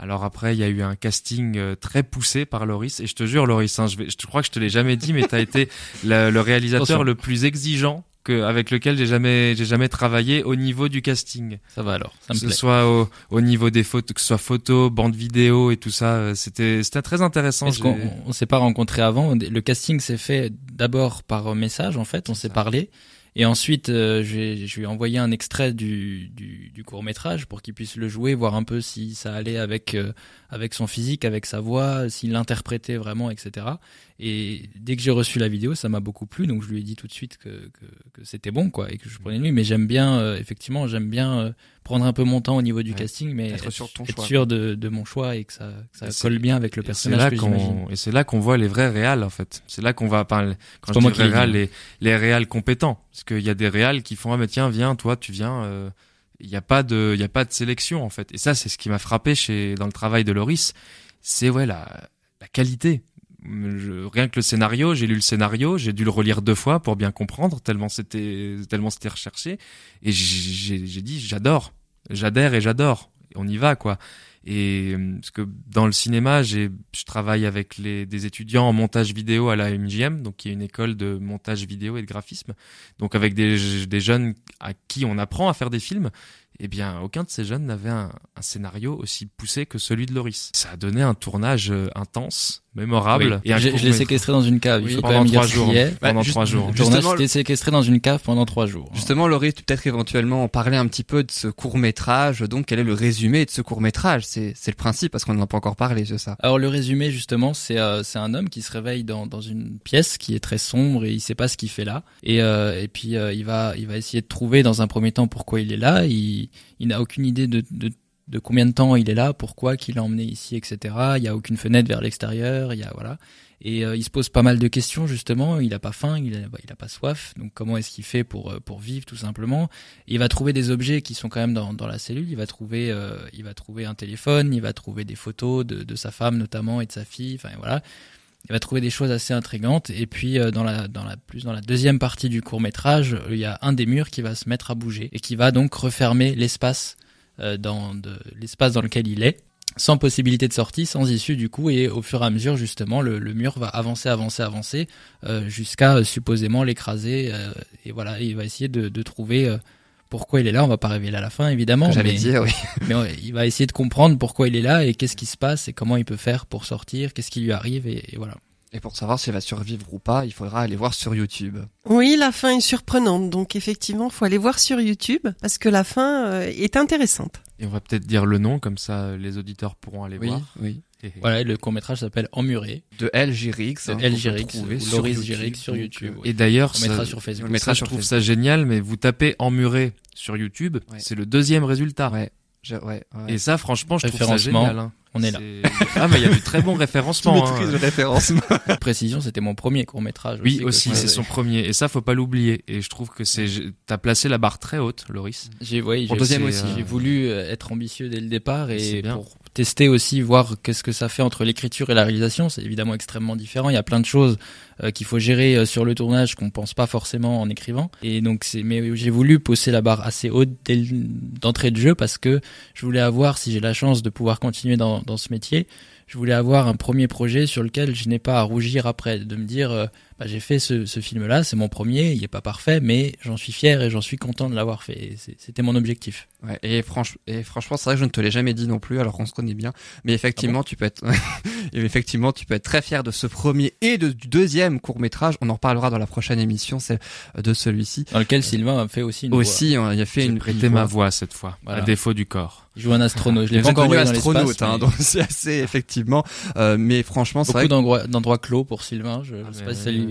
Alors après, il y a eu un casting euh, très poussé par Loris. Et je te jure, Loris, hein, je, vais, je te crois que je te l'ai jamais dit, mais tu as été le, le réalisateur Attention. le plus exigeant que, avec lequel j'ai jamais, j'ai jamais travaillé au niveau du casting. Ça va alors, ça Que me ce plaît. soit au, au niveau des photos, que ce soit photos, bande vidéo et tout ça, euh, c'était, c'était très intéressant. Est-ce qu'on on s'est pas rencontré avant? Le casting s'est fait d'abord par message en fait, on s'est parlé. Et ensuite, euh, je lui ai envoyé un extrait du, du, du court métrage pour qu'il puisse le jouer, voir un peu si ça allait avec euh, avec son physique, avec sa voix, s'il l'interprétait vraiment, etc. Et dès que j'ai reçu la vidéo, ça m'a beaucoup plu, donc je lui ai dit tout de suite que, que, que c'était bon, quoi, et que je prenais lui. Mais j'aime bien, euh, effectivement, j'aime bien euh, prendre un peu mon temps au niveau du Ouais. casting, mais Être sûr de ton choix, sûr de, de mon choix et que ça, que ça colle bien avec le personnage que et c'est là qu'on voit les vrais réals en fait. C'est là qu'on va parler quand je dis vrais réals, dit. les les réals compétents parce qu'il y a des réals qui font ah mais tiens viens toi tu viens euh, il y a pas de il a pas de sélection en fait. Et ça c'est ce qui m'a frappé chez dans le travail de Loris, c'est ouais la la qualité. Rien que le scénario, j'ai lu le scénario, j'ai dû le relire deux fois pour bien comprendre tellement c'était tellement c'était recherché et j'ai dit j'adore, j'adhère et j'adore. On y va quoi. Et euh, parce que dans le cinéma, j'ai, je travaille avec les, des étudiants en montage vidéo à la MJM, donc qui est une école de montage vidéo et de graphisme. Donc avec des, des jeunes à qui on apprend à faire des films. Eh bien, aucun de ces jeunes n'avait un, un scénario aussi poussé que celui de Loris. Ça a donné un tournage euh, intense, mémorable. Oui. Et Je, je l'ai séquestré dans une cave. Oui, Il faut quand pendant même dire trois ce jours. qui est. Pendant Bah, trois juste- jours. Le tournage Justement, était séquestré dans une cave pendant trois jours. Justement, peux peut-être éventuellement en parler un petit peu de ce court métrage. Donc, quel est le résumé de ce court métrage C'est le principe parce qu'on n'en a pas encore parlé, c'est ça? Alors le résumé justement, c'est euh, c'est un homme qui se réveille dans, dans une pièce qui est très sombre et il sait pas ce qu'il fait là. Et, euh, et puis euh, il va il va essayer de trouver dans un premier temps pourquoi il est là. Il, il n'a aucune idée de, de combien de temps il est là, pourquoi qu'il l'a emmené ici, etc. Il y a aucune fenêtre vers l'extérieur, il y a voilà. Et euh, il se pose pas mal de questions justement. Il a pas faim, il a, il a pas soif. Donc comment est-ce qu'il fait pour euh, pour vivre tout simplement? Il va trouver des objets qui sont quand même dans, dans la cellule. Il va trouver euh, il va trouver un téléphone, il va trouver des photos de, de sa femme notamment et de sa fille. Enfin voilà. Il va trouver des choses assez intrigantes. Et puis euh, dans la dans la plus dans la deuxième partie du court métrage, il y a un des murs qui va se mettre à bouger et qui va donc refermer l'espace euh, l'espace dans lequel il est sans possibilité de sortie, sans issue du coup, et au fur et à mesure justement le, mur va avancer, avancer, avancer, euh, jusqu'à supposément l'écraser, et voilà, il va essayer de, trouver pourquoi il est là. On va pas révéler à la fin évidemment, J'allais dire, oui. mais il va essayer de comprendre pourquoi il est là et qu'est-ce qui se passe et comment il peut faire pour sortir, qu'est-ce qui lui arrive et, et voilà. Et pour savoir s'il va survivre ou pas, il faudra aller voir sur YouTube. Oui, la fin est surprenante, donc effectivement, faut aller voir sur YouTube parce que la fin euh, est intéressante. Et on va peut-être dire le nom, comme ça les auditeurs pourront aller Oui, voir. oui. Voilà, le court métrage s'appelle Emmuré, De El Girix. de hein, peut Girix, ou sur Loris Girix sur YouTube. euh, oui. Et d'ailleurs, On mettra ça- sur Facebook. le mettra ça, je trouve ça génial, mais vous tapez emmuré sur YouTube, Ouais. c'est le deuxième résultat. Ouais. Je- ouais, ouais. Et ça, franchement, je trouve ça génial. hein. On est là. Ah, mais il y a du très bon référencement. hein. Maîtrise de référencement. Pour précision, c'était mon premier court métrage. Oui, aussi, c'est son premier. Et ça, faut pas l'oublier. Et je trouve que c'est, t'as placé la barre très haute, Loris. J'ai oui, Pour j'ai- deuxième c'est, aussi. euh, J'ai voulu euh, être ambitieux dès le départ C'est et bien. pour tester aussi, voir qu'est-ce que ça fait entre l'écriture et la réalisation. C'est évidemment extrêmement différent. Il y a plein de choses euh, qu'il faut gérer euh, sur le tournage qu'on pense pas forcément en écrivant. Et donc c'est, mais j'ai voulu pousser la barre assez haute dès d'entrée de jeu parce que je voulais avoir, si j'ai la chance de pouvoir continuer dans, dans ce métier, je voulais avoir un premier projet sur lequel je n'ai pas à rougir après, de me dire, euh, bah, j'ai fait ce, ce film-là, c'est mon premier, il est pas parfait, mais j'en suis fier et j'en suis content de l'avoir fait. C'était mon objectif. Ouais, et, franch- et franchement, c'est vrai que je ne te l'ai jamais dit non plus, alors qu'on se connaît bien. Mais effectivement, tu peux être, et effectivement, tu peux être très fier de ce premier et de, du deuxième court métrage. On en reparlera dans la prochaine émission, celle de celui-ci. Dans lequel Sylvain a fait aussi une voix. Aussi, on y a fait une prêté ma voix. cette fois, Voilà. à défaut du corps. Il joue un astronaute. Je Il l'ai pas encore dans astronaute, hein, mais donc c'est assez effectivement. Euh, mais franchement, c'est beaucoup vrai. que- d'endroits d'endroits clos pour Sylvain. Je, Ah, je sais mais- pas si ça lui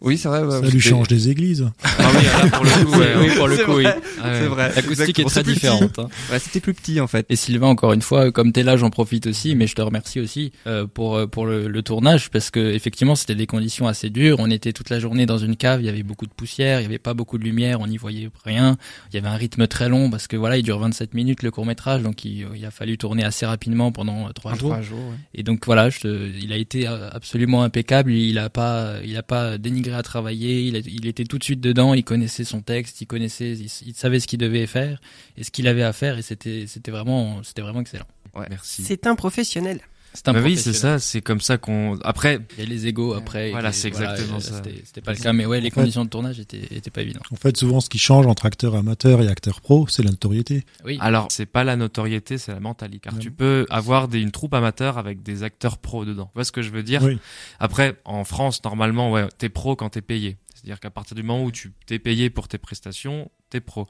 Oui, c'est vrai. ouais, Ça lui change des églises. Ah oui, là, pour le coup, ouais, oui, pour le C'est coup, oui. Ah ouais. C'est vrai. L'acoustique est très différente. hein. Ouais, c'était plus petit en fait. Et Sylvain, encore une fois, comme t'es là, j'en profite aussi, mais je te remercie aussi euh, pour euh, pour le, le tournage parce que effectivement, c'était des conditions assez dures. On était toute la journée dans une cave, il y avait beaucoup de poussière, il y avait pas beaucoup de lumière, on n'y voyait rien. Il y avait un rythme très long parce que voilà, il dure 27 minutes le court métrage, donc il, il a fallu tourner assez rapidement pendant euh, trois jours. Trois jours. ouais. Et donc voilà, je te- il a été absolument impeccable. Il a pas, il a pas dénigré à travailler. Il, a- il était tout de suite dedans. Il connaissait son texte. Il connaissait, il, il savait ce qu'il devait faire et ce qu'il avait à faire. Et c'était, c'était vraiment, c'était vraiment excellent. Merci. C'est un professionnel. C'est un Bah oui, c'est ça, c'est comme ça qu'on. Après, Il y a les égos après. Voilà, c'est voilà, exactement euh, ça. C'était, pas le cas, mais ouais, les En fait- conditions de tournage étaient, étaient pas évidentes. En fait, souvent, ce qui change entre acteur amateur et acteur pro, c'est la notoriété. Oui. alors c'est pas la notoriété, c'est la mentalité. Car Ouais. tu peux avoir des, une troupe amateur avec des acteurs pros dedans. Tu vois ce que je veux dire? Oui. Après, en France, normalement, ouais, t'es pro quand t'es payé. C'est-à-dire qu'à partir du moment où tu t'es payé pour tes prestations, t'es pro.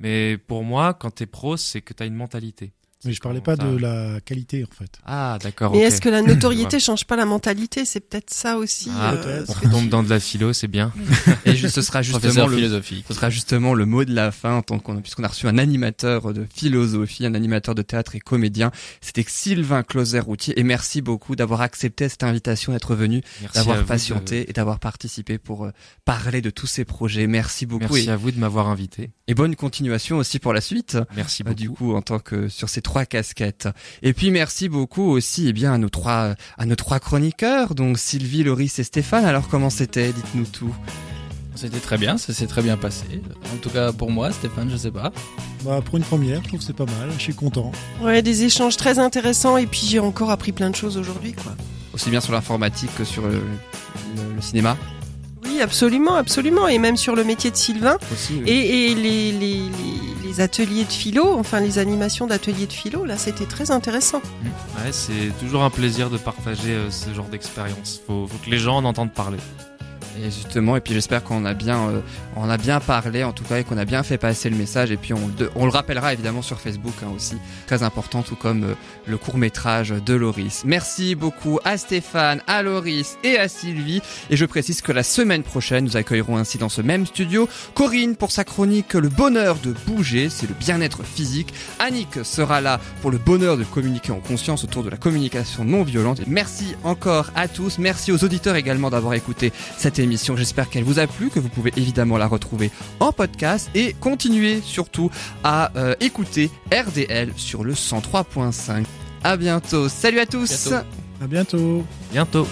Mais pour moi, quand t'es pro, c'est que t'as une mentalité. Mais je parlais pas Ça- de la qualité, en fait. Ah, d'accord. Mais est-ce que la notoriété change pas la mentalité? C'est peut-être ça aussi. Ah, euh, que On tombe dans de la philo, c'est bien. Et ce sera justement Professeur le, philosophie. ce sera justement le mot de la fin, en tant qu'on- puisqu'on a reçu un animateur de philosophie, un animateur de théâtre et comédien. C'était Sylvain Closer-Routier. Et merci beaucoup d'avoir accepté cette invitation, d'être venu, d'avoir patienté et d'avoir participé pour euh, parler de tous ces projets. Merci beaucoup Merci et, à vous de m'avoir invité. et bonne continuation aussi pour la suite. Merci Bah, beaucoup. du coup en tant que sur ces trois casquettes. Et puis merci beaucoup aussi eh bien à nos trois à nos trois chroniqueurs donc Sylvie, Loris et Stéphane. Alors comment c'était? Dites-nous tout. C'était très bien, ça s'est très bien passé. En tout cas pour moi, Stéphane, je sais pas. Bah, pour une première, je trouve que c'est pas mal. Je suis content. Ouais, des échanges très intéressants et puis j'ai encore appris plein de choses aujourd'hui, quoi. Aussi bien sur l'informatique que sur le, le- le cinéma Oui, absolument, absolument, et même sur le métier de Sylvain aussi. oui. et, et les, les, les, les ateliers de philo, enfin les animations d'ateliers de philo, là, c'était très intéressant. Ouais, c'est toujours un plaisir de partager euh, ce genre d'expérience. Faut, faut que les gens en entendent parler. Et justement, et puis j'espère qu'on a bien, euh, on a bien parlé en tout cas et qu'on a bien fait passer le message. Et puis on, le rappellera évidemment sur Facebook hein, aussi, très important, tout comme euh, le court métrage de Loris. Merci beaucoup à Stéphane, à Loris et à Sylvie. Et je précise que la semaine prochaine, nous accueillerons ainsi dans ce même studio Corinne pour sa chronique Le bonheur de bouger, c'est le bien-être physique. Annick sera là pour le bonheur de communiquer en conscience autour de la communication non violente. Merci encore à tous. Merci aux auditeurs également d'avoir écouté cette émission. J'espère qu'elle vous a plu, que vous pouvez évidemment la retrouver en podcast et continuer surtout à euh, écouter RDL sur le 103.5. À bientôt. Salut à tous. Bientôt. À bientôt. Bientôt.